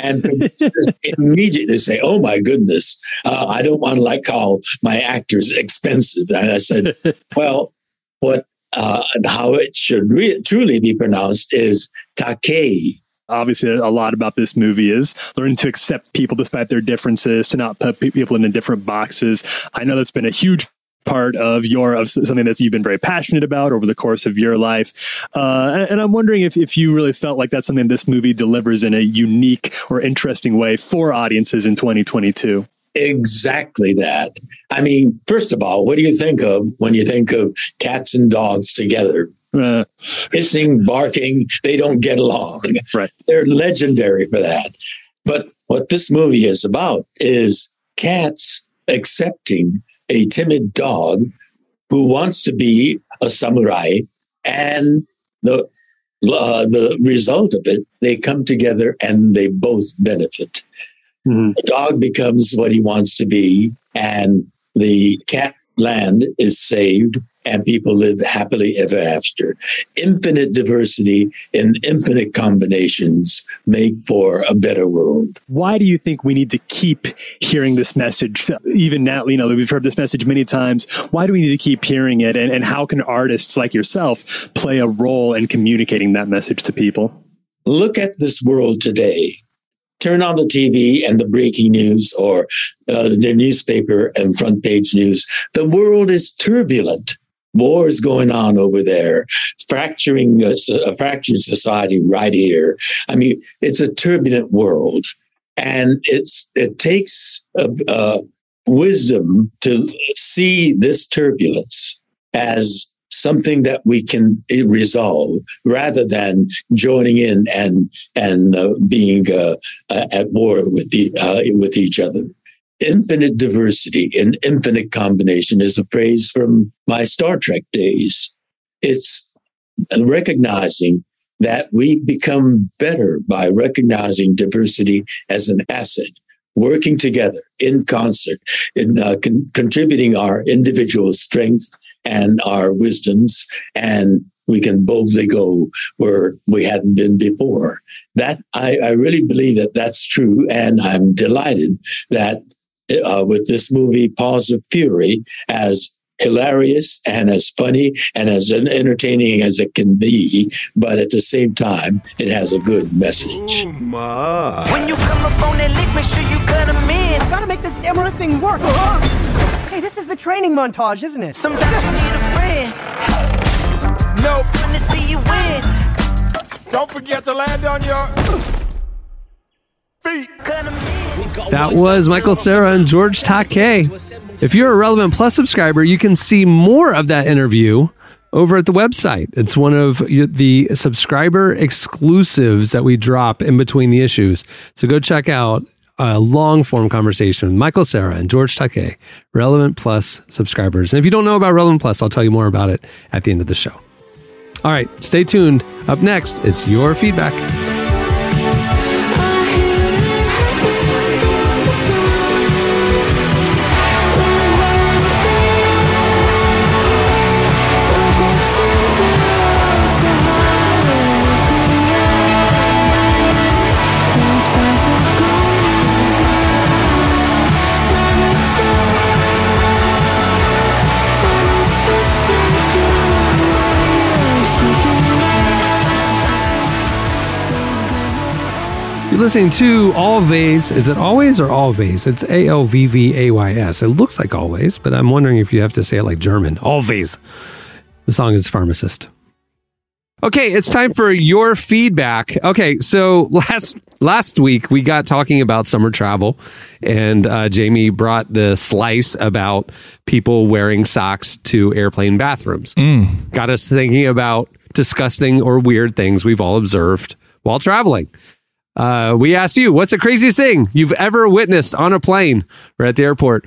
And immediately say, "Oh my goodness, uh, I don't want to like call my actors expensive." And I said, "Well, what uh, how it should re- truly be pronounced is Takei." Obviously, a lot about this movie is learning to accept people despite their differences, to not put pe- people into different boxes. I know that's been a huge part of your of something that you've been very passionate about over the course of your life. Uh, and I'm wondering if, if you really felt like that's something this movie delivers in a unique or interesting way for audiences in 2022. Exactly that. I mean, first of all, what do you think of when you think of cats and dogs together? Uh, Hissing, barking, they don't get along. Right. They're legendary for that. But what this movie is about is cats accepting a timid dog who wants to be a samurai and the uh, the result of it they come together and they both benefit the dog becomes what he wants to be, and the cat land is saved, and people live happily ever after. Infinite diversity and infinite combinations make for a better world. Why do you think we need to keep hearing this message? Even now, you know, we've heard this message many times. Why do we need to keep hearing it? And, and how can artists like yourself play a role in communicating that message to people? Look at this world today. Turn on the TV and the breaking news or uh, the newspaper and front page news. The world is turbulent. War is going on over there, fracturing a, a fractured society right here. I mean, it's a turbulent world, and it's it takes uh, uh, wisdom to see this turbulence as something that we can eh, resolve rather than joining in and and uh, being uh, uh, at war with the uh, with each other. Infinite diversity and infinite combination is a phrase from my Star Trek days. It's recognizing that we become better by recognizing diversity as an asset, working together in concert, in uh, con- contributing our individual strengths and our wisdoms, and we can boldly go where we hadn't been before. That I, I really believe that that's true, and I'm delighted that uh, with this movie, Paws of Fury, as hilarious and as funny and as entertaining as it can be, but at the same time, it has a good message. When you come up on that lick, make sure you cut them in. Gotta make this samurai thing work. Hey, this is the training montage, isn't it? Sometimes you need a friend. Nope. When to see you win. Don't forget to land on your feet. That was Michael Cera and George Takei. If you're a Relevant Plus subscriber, you can see more of that interview over at the website. It's one of the subscriber exclusives that we drop in between the issues. So go check out a long form conversation with Michael Cera and George Takei, Relevant Plus subscribers. And if you don't know about Relevant Plus, I'll tell you more about it at the end of the show. All right, stay tuned. Up next, it's your feedback. Listening to Alvvays. Is it always or always? It's A L V V A Y S. It looks like always, but I'm wondering if you have to say it like German. Always. The song is Pharmacist. Okay, it's time for your feedback. Okay, so last last week we got talking about summer travel, and uh, Jamie brought the slice about people wearing socks to airplane bathrooms. Got us thinking about disgusting or weird things we've all observed while traveling. Uh, we asked you, what's the craziest thing you've ever witnessed on a plane or at the airport?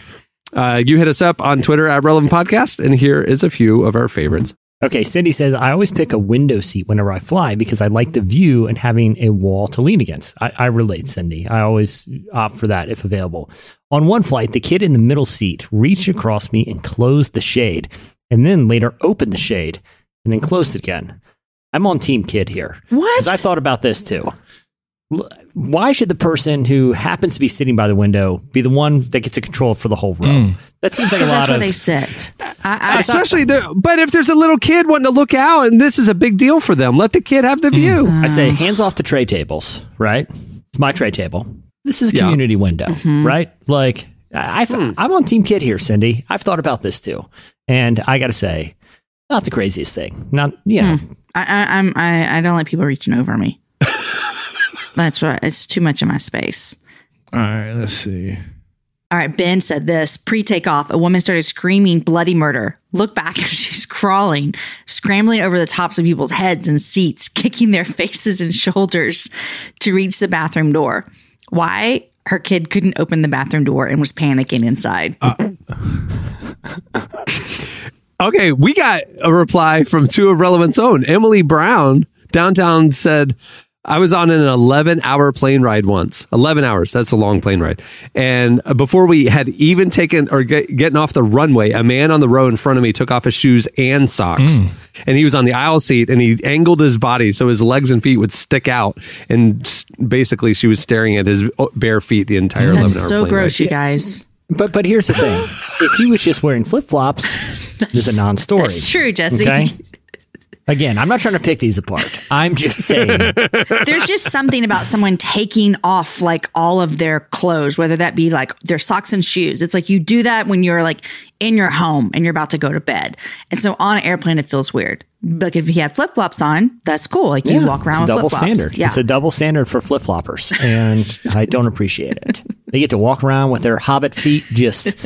Uh, you hit us up on Twitter at Relevant Podcast, and here is a few of our favorites. Okay, Cindy says, I always pick a window seat whenever I fly because I like the view and having a wall to lean against. I, I relate, Cindy. I always opt for that if available. On one flight, the kid in the middle seat reached across me and closed the shade, and then later opened the shade and then closed it again. I'm on Team Kid here. What? Because I thought about this too. L- Why should the person who happens to be sitting by the window be the one that gets to control for the whole row? Hmm. That seems like a lot that's where of. they sit. I, I, Especially, there, but if there's a little kid wanting to look out, and this is a big deal for them, let the kid have the hmm. view. I say hands off the tray tables, right? It's my tray table. This is a Yeah. community window, Mm-hmm. right? Like I, I've, hmm. I'm on Team Kid here, Cindy. I've thought about this too, and I got to say, not the craziest thing. Not you know, I, I, I'm, I, I don't like people reaching over me. That's right. It's too much of my space. All right, let's see. All right, Ben said this pre takeoff. A woman started screaming bloody murder. Look back and she's crawling, scrambling over the tops of people's heads and seats, kicking their faces and shoulders to reach the bathroom door. Why? Her kid couldn't open the bathroom door and was panicking inside. Uh, okay, we got a reply from two of Relevant's own. Emily Brown downtown said, I was on an 11 hour plane ride once. 11 hours. That's a long plane ride. And before we had even taken or get, getting off the runway, a man on the row in front of me took off his shoes and socks. Hmm. And he was on the aisle seat and he angled his body so his legs and feet would stick out. And basically, she was staring at his uh, bare feet the entire 11 That's hour so plane gross, ride. you guys. but but here's the thing: if he was just wearing flip flops, there's a non-story. That's true, Jesse. Okay. Again, I'm not trying to pick these apart. I'm just saying. There's just something about someone taking off like all of their clothes, whether that be like their socks and shoes. It's like you do that when you're like in your home and you're about to go to bed. And so on an airplane, it feels weird. But if he had flip flops on, that's cool. Like you Yeah, walk around it's a with double flip flops. standard. Yeah. It's a double standard for flip floppers, and I don't appreciate it. They get to walk around with their hobbit feet just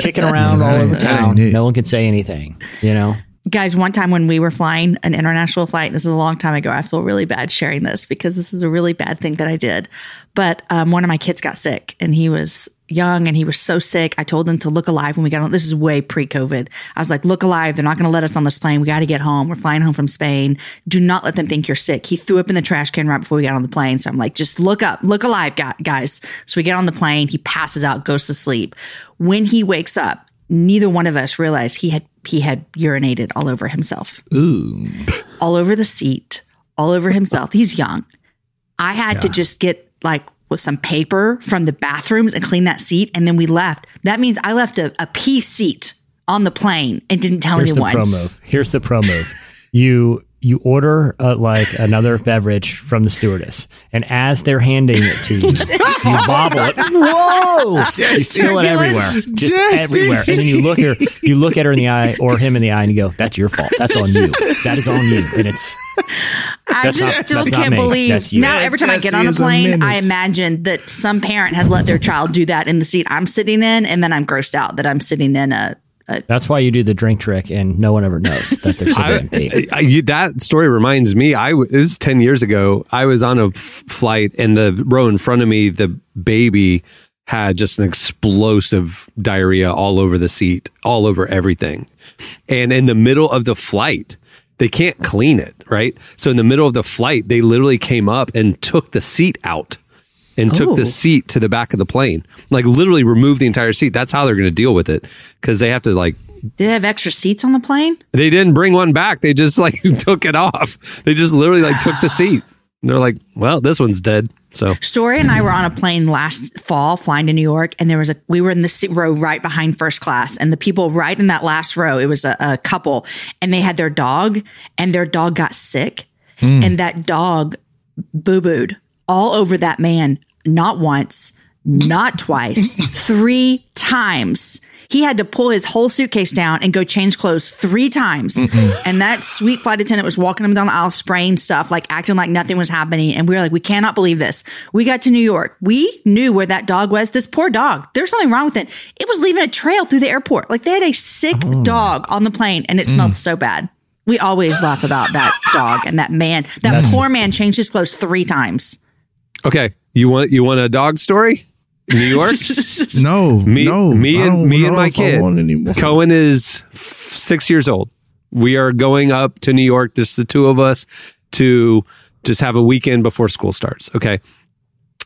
kicking around all over town. No one can say anything. You know. Guys, one time when we were flying an international flight, this is a long time ago. I feel really bad sharing this because this is a really bad thing that I did. But um, one of my kids got sick and he was young and he was so sick. I told him to look alive when we got on. This is way pre COVID. I was like, look alive. They're not going to let us on this plane. We got to get home. We're flying home from Spain. Do not let them think you're sick. He threw up in the trash can right before we got on the plane. So I'm like, just look up, look alive, guys. So we get on the plane. He passes out, goes to sleep. When he wakes up, neither one of us realized he had he had urinated all over himself Ooh. all over the seat, all over himself. He's young. I had to just get like with some paper from the bathrooms and clean that seat, and then we left. That means I left a, a pea seat on the plane and didn't tell Here's anyone. the pro move. Here's the pro move. You you order uh, like another beverage from the stewardess, and as they're handing it to you, you bobble it. Whoa! You spill it everywhere, just Jesse. everywhere, and then you look her, you look at her in the eye or him in the eye, and you go, "That's your fault. That's on you. That is on you." And it's I That's just not- still can't me. believe. Now, every time I get on a plane, I imagine that some parent has let their child do that in the seat I'm sitting in, and then I'm grossed out that I'm sitting in a. a That's why you do the drink trick, and no one ever knows that they're sitting in. I, I- that story reminds me. I w- it was ten years ago. I was on a f- flight, and the row in front of me, the baby had just an explosive diarrhea all over the seat, all over everything, and in the middle of the flight. They can't clean it, right? So in the middle of the flight, they literally came up and took the seat out and took Oh. the seat to the back of the plane. Like literally removed the entire seat. That's how they're going to deal with it because they have to like Do they have extra seats on the plane? they didn't bring one back. They just like took it off. They just literally like took the seat. And they're like, well, this one's dead. So Story and I were on a plane last fall flying to New York, and there was a we were in the seat row right behind first class, and the people right in that last row, it was a, a couple, and they had their dog, and their dog got sick, hmm. and that dog boo booed all over that man, not once, not twice, three times. He had to pull his whole suitcase down and go change clothes three times. Mm-hmm. And that sweet flight attendant was walking him down the aisle, spraying stuff, like acting like nothing was happening. And we were like, we cannot believe this. We got to New York. We knew where that dog was. This poor dog. There's something wrong with it. It was leaving a trail through the airport. Like they had a sick oh. dog on the plane and it mm. smelled so bad. We always laugh about that dog and that man. That That's- poor man changed his clothes three times. okay, you want you want a dog story? New York? No, me, no, me and me and my kid. Cohen is f- six years old. We are going up to New York. Just the two of us to just have a weekend before school starts. Okay.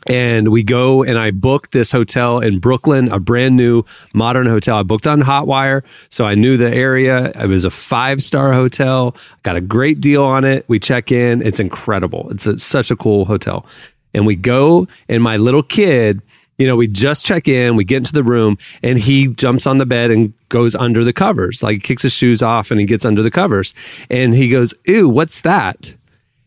And we go and I book this hotel in Brooklyn, a brand new modern hotel. I booked on Hotwire, so I knew the area. It was a five star hotel. Got a great deal on it. We check in. It's incredible. It's a, such a cool hotel. And we go, and my little kid, you know, we just check in, we get into the room, and he jumps on the bed and goes under the covers. Like kicks his shoes off and he gets under the covers. And he goes, Ew, what's that?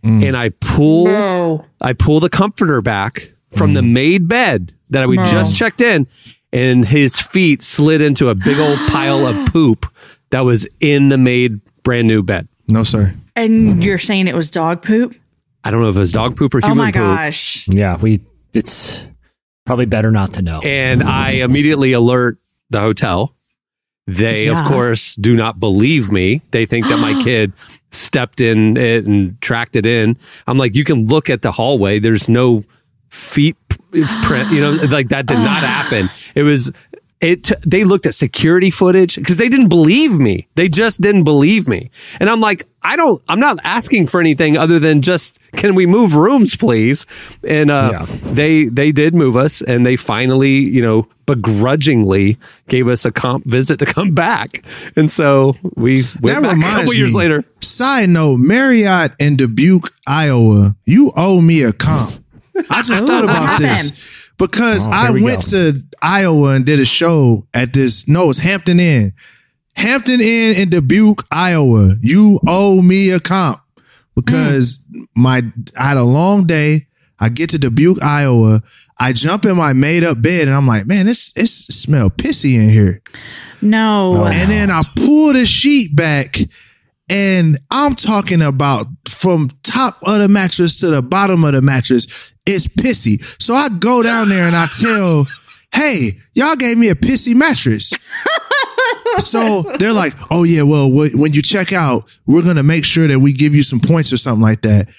Mm. And I pull I pull the comforter back from the mm. made bed that we No. just checked in, and his feet slid into a big old pile of poop that was in the made brand new bed. No, sir. And you're saying it was dog poop? I don't know if it was dog poop or human poop. Oh human my poop. gosh. Yeah, we. It's probably better not to know. And I immediately alert the hotel. They, of course, do not believe me. They think that my kid stepped in it and tracked it in. I'm like, you can look at the hallway. There's no feet print. You know, like that did not happen. It was. It. They looked at security footage because they didn't believe me. They just didn't believe me. And I'm like, I don't. I'm not asking for anything other than just can we move rooms, please? And uh, they they did move us, and they finally, you know, begrudgingly gave us a comp visit to come back. And so we went That back a reminds couple years later. Side note: Marriott in Dubuque, Iowa. You owe me a comp. I just thought what about happened? this because Oh, I we went go. to Iowa and did a show at this. No, it's Hampton Inn. Hampton Inn in Dubuque, Iowa. You owe me a comp because my I had a long day. I get to Dubuque, Iowa. I jump in my made up bed and I'm like, man, this it smell pissy in here. No. And then I pull the sheet back and I'm talking about from top of the mattress to the bottom of the mattress, it's pissy. So I go down there and I tell, hey, y'all gave me a pissy mattress. so they're like, oh yeah, well, when you check out, we're gonna make sure that we give you some points or something like that.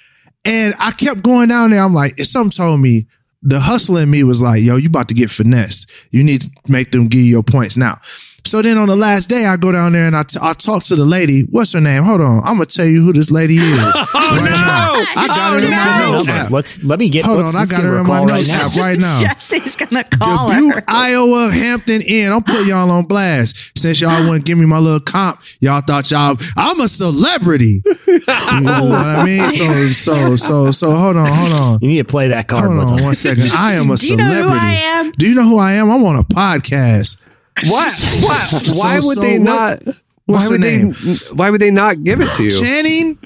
And I kept going down there. I'm like, if something told me, the hustle in me was like, yo, you about to get finessed. You need to make them give you your points now. So then on the last day, I go down there and I, t- I talk to the lady. What's her name? Hold on. I'm going to tell you who this lady is. Oh, right now. I got her in my oh, Number. notes app. Let's let me get. Hold let's- on. I let's got her in my recall right notes app right now. Jesse's gonna call Dubuque, her. Iowa, Hampton Inn. I'm putting y'all on blast. Since y'all wouldn't give me my little comp, y'all thought y'all I'm a celebrity. You know what I mean? So so so so hold on, hold on. You need to play that card Hold with on them. one second. I am a Do you know celebrity. who I am? Do you know who I am? I'm on a podcast. What? What? Why So- would so they what- not? Why her would name? they? Why would they not give it to you? Channing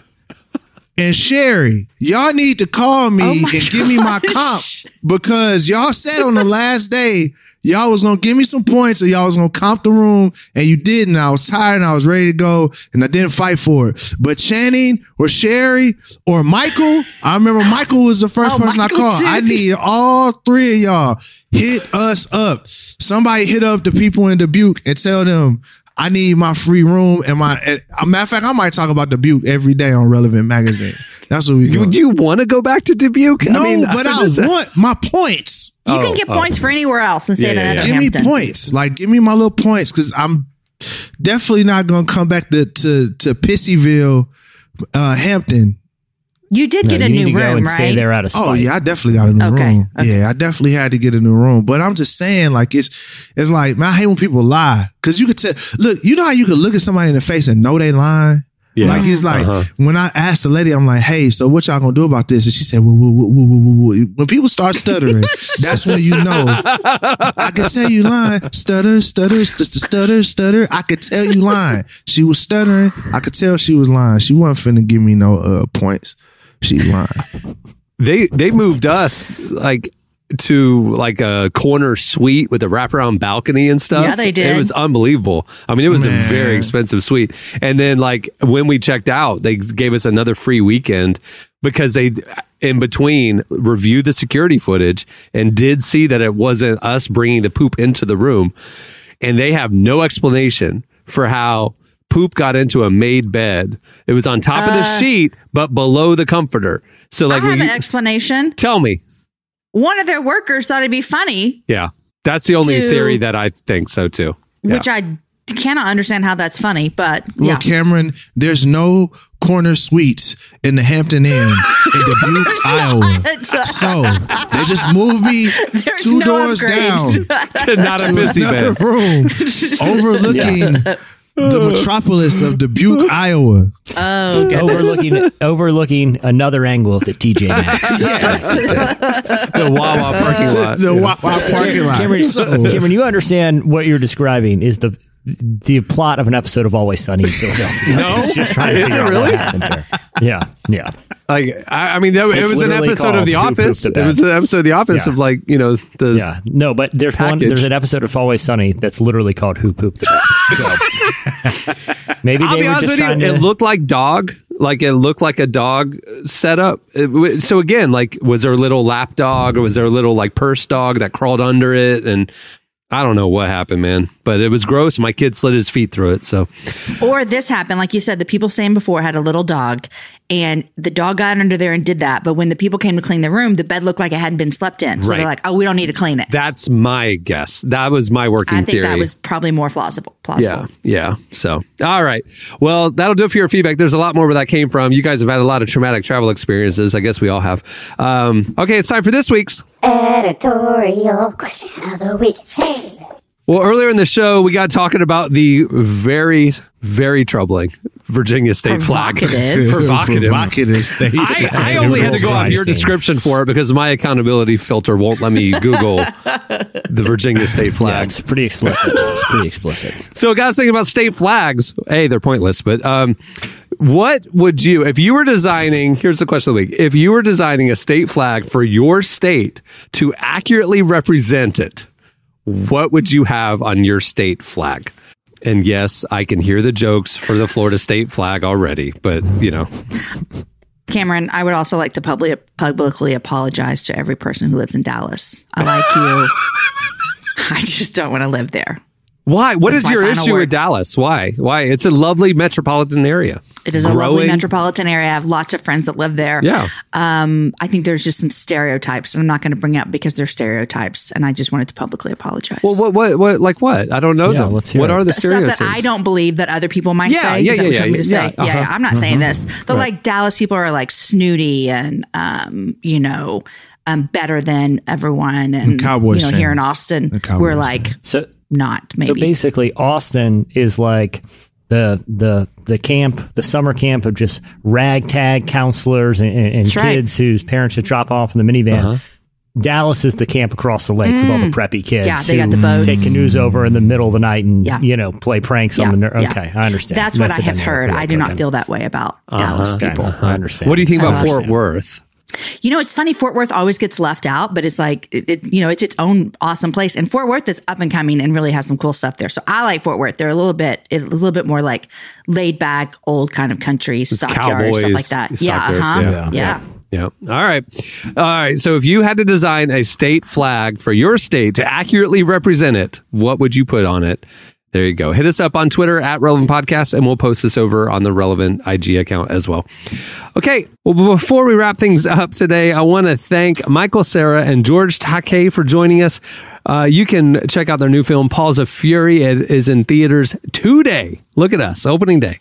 and Sherry, y'all need to call me Oh my and give me my comp because y'all said on the last day Y'all was gonna give me some points, or y'all was gonna comp the room, and you didn't. I was tired, and I was ready to go, and I didn't fight for it. But Channing or Sherry or Michael, I remember Michael was the first Oh, person Michael I called. too. I need all three of y'all hit us up. Somebody hit up the people in Dubuque and tell them I need my free room and my. And, a matter of fact, I might talk about Dubuque every day on Relevant Magazine. That's what we. You, you want to go back to Dubuque? No, I mean, but I just- want my points. You Oh, can get oh. points for anywhere else and say Yeah, that yeah, at Give Hampton. me points. Like, give me my little points because I'm definitely not going to come back to to, to Pissyville, uh, Hampton. You did No, get you a need new to go room, and right? stay there out of spite. Oh yeah, I definitely got a new Okay, room. Yeah, I definitely had to get a new room. But I'm just saying, like it's it's like man, I hate when people lie because you could tell. Look, you know how you could look at somebody in the face and know they lying. Yeah. Like it's like Uh-huh. when I asked the lady, I'm like, "Hey, so what y'all gonna do about this?" And she said, "Well, well, well, well, well, well." when people start stuttering, that's when you know. I could tell you lying. Stutter, stutter, st- st- stutter, stutter. I could tell you lying. She was stuttering. I could tell she was lying. She wasn't finna give me no uh, points. She lying. they they moved us like to like a corner suite with a wraparound balcony and stuff. Yeah, they did. It was unbelievable. I mean, it was a very expensive suite. And then like when we checked out, they gave us another free weekend because they in between reviewed the security footage and did see that it wasn't us bringing the poop into the room. And they have no explanation for how poop got into a made bed. It was on top of the Uh, sheet, but below the comforter. So like, I have when an you- explanation. tell me. One of their workers thought it'd be funny, Yeah. That's the only To- theory that I think so too. Yeah. which I cannot understand how that's funny, but Well, yeah. Cameron, there's no corner suites in the Hampton Inn in Dubuque, Iowa. So they just moved me There's two no doors upgrade. down To not a to pissy another bed. room overlooking the uh. metropolis of Dubuque, Iowa. Oh, goodness. overlooking overlooking another angle of the TJ Maxx. the Wawa uh, parking lot. The Wawa parking lot. Cameron, So- Cameron, you understand what you're describing is the the plot of an episode of Always Sunny in Philadelphia. No? just trying to Is it out really? What happened there. Yeah, yeah. Like I, I mean, that, it was an episode of The Office. It was an episode of The Office Yeah. of like you know the Yeah, no, but there's one. There's an episode of Always Sunny that's literally called "Who Pooped the Bed." So maybe I'll they be were honest just with you. trying It looked like dog. Like it looked like a dog setup. It so again, like was there a little lap dog or was there a little like purse dog that crawled under it? And I don't know what happened, man. But it was gross. My kid slid his feet through it. So Or this happened, like you said, the people saying before had a little dog, and the dog got under there and did that. But when the people came to clean the room, the bed looked like it hadn't been slept in. So Right. they're like, "Oh, we don't need to clean it." that's my guess. That was my working I think theory. that was probably more plausible. plausible. Yeah, yeah. So, all right. Well, that'll do it for your feedback. There's a lot more where that came from. You guys have had a lot of traumatic travel experiences. I guess we all have. Um, okay, it's time for this week's. Editorial question of the week. Hey. Well, earlier in the show, we got talking about the very, very troubling Virginia state flag. Provocative. Provocative. Provocative state. I, I only had to go off your description for it because my accountability filter won't let me Google the Virginia state Yeah, flag. it's pretty explicit. It's pretty explicit. So, guys, thinking about state flags. Hey, they're pointless, but um, what would you, if you were designing, here's the question of the week. If you were designing a state flag for your state to accurately represent it, what would you have on your state flag? And yes, I can hear the jokes for the Florida state flag already, but you know, Cameron, I would also like to publicly publicly apologize to every person who lives in Dallas. I like you. I just don't want to live there. Why? What That's is your issue word. with Dallas? Why? Why? It's a lovely metropolitan area. It is a lovely metropolitan area. I have lots of friends that live there. Yeah. Um, I think there's just some stereotypes, and I'm not going to bring up because they're stereotypes, and I just wanted to publicly apologize. Well, what, what, what, like what? I don't know Yeah, them. let's hear What it. are the stuff stereotypes? that I don't believe that other people might Yeah, say. yeah, Is that yeah, what you want me to yeah, say? yeah, Yeah, yeah, uh-huh. I'm not saying this. But like Dallas people are like snooty and um, you know, um, better than everyone, and, And Cowboys you know, here in. Austin, we're like So not So maybe. basically, Austin is like the the the camp, the summer camp of just ragtag counselors and, and, and That's right. kids whose parents should drop off in the minivan. Dallas is the camp across the lake with all the preppy kids. Mm. Yeah, they who got the boats. Take canoes over in the middle of the night and Yeah. you know play pranks Yeah, on the. Ner- yeah. okay, I understand. That's what I have heard. I do not feel that way about Uh-huh. Dallas Okay, people. I understand. What do you think about don't Fort understand. Worth? You know, it's funny. Fort Worth always gets left out, but it's like it, it- you know, it's its own awesome place. And Fort Worth is up and coming and really has some cool stuff there. So I like Fort Worth. They're a little bit, it's a little bit more like laid back, old kind of country stockyards, stuff like that. Yeah, uh-huh. yeah, Yeah. All right. All right. So if you had to design a state flag for your state to accurately represent it, what would you put on it? There you go. Hit us up on Twitter at Relevant Podcast, and we'll post this over on the Relevant IG account as well. Okay. Well, before we wrap things up today, I want to thank Michael Cera and George Takei for joining us. Uh, you can check out their new film, Paws of Fury. It is in theaters today. Look at us, opening day.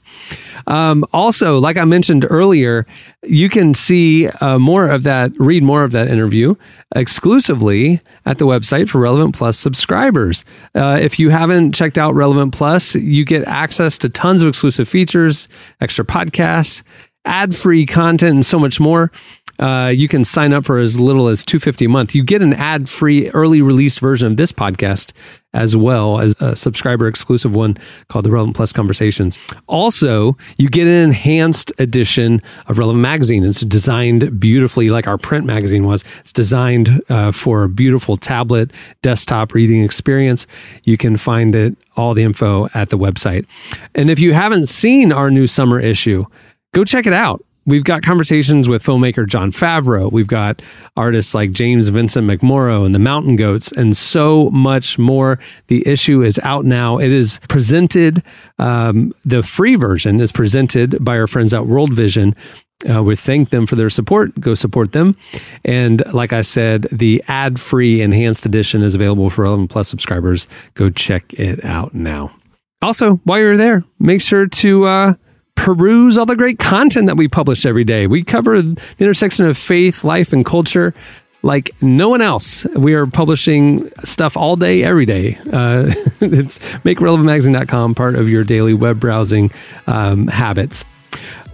Um, also, like I mentioned earlier, you can see uh, more of that, read more of that interview exclusively at the website for Relevant Plus subscribers. Uh, if you haven't checked out Relevant Plus, you get access to tons of exclusive features, extra podcasts, ad free content, and so much more. Uh, you can sign up for as little as 250 a month. You get an ad-free early release version of this podcast as well as a subscriber exclusive one called the Relevant Plus Conversations. Also, you get an enhanced edition of Relevant Magazine. It's designed beautifully like our print magazine was. It's designed uh, for a beautiful tablet desktop reading experience. You can find it all the info at the website. And if you haven't seen our new summer issue, go check it out. We've got conversations with filmmaker Jon Favreau. We've got artists like James Vincent McMorrow and the Mountain Goats, and so much more. The issue is out now. It is presented, um, the free version is presented by our friends at World Vision. Uh, we thank them for their support. Go support them. And like I said, the ad free enhanced edition is available for 11 plus subscribers. Go check it out now. Also, while you're there, make sure to uh, peruse all the great content that we publish every day. We cover the intersection of faith, life, and culture like no one else. We are publishing stuff all day, every day. Uh, it's makerelevantmagazine.com part of your daily web browsing um, habits.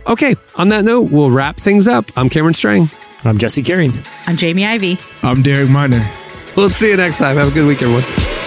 Okay, on that note, we'll wrap things up. I'm Cameron Strang. I'm Jesse Carey. I'm Jamie Ivey. I'm Derek Minor. We'll see you next time. Have a good week, everyone.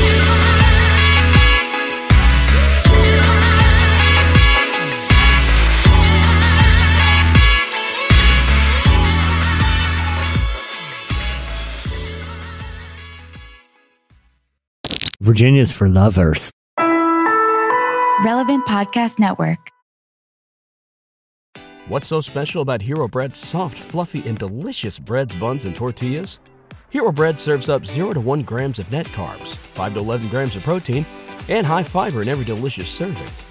Virginia's for lovers. Relevant Podcast Network. What's so special about Hero Bread's soft, fluffy, and delicious breads, buns, and tortillas? Hero Bread serves up 0 to 1 grams of net carbs, 5 to 11 grams of protein, and high fiber in every delicious serving.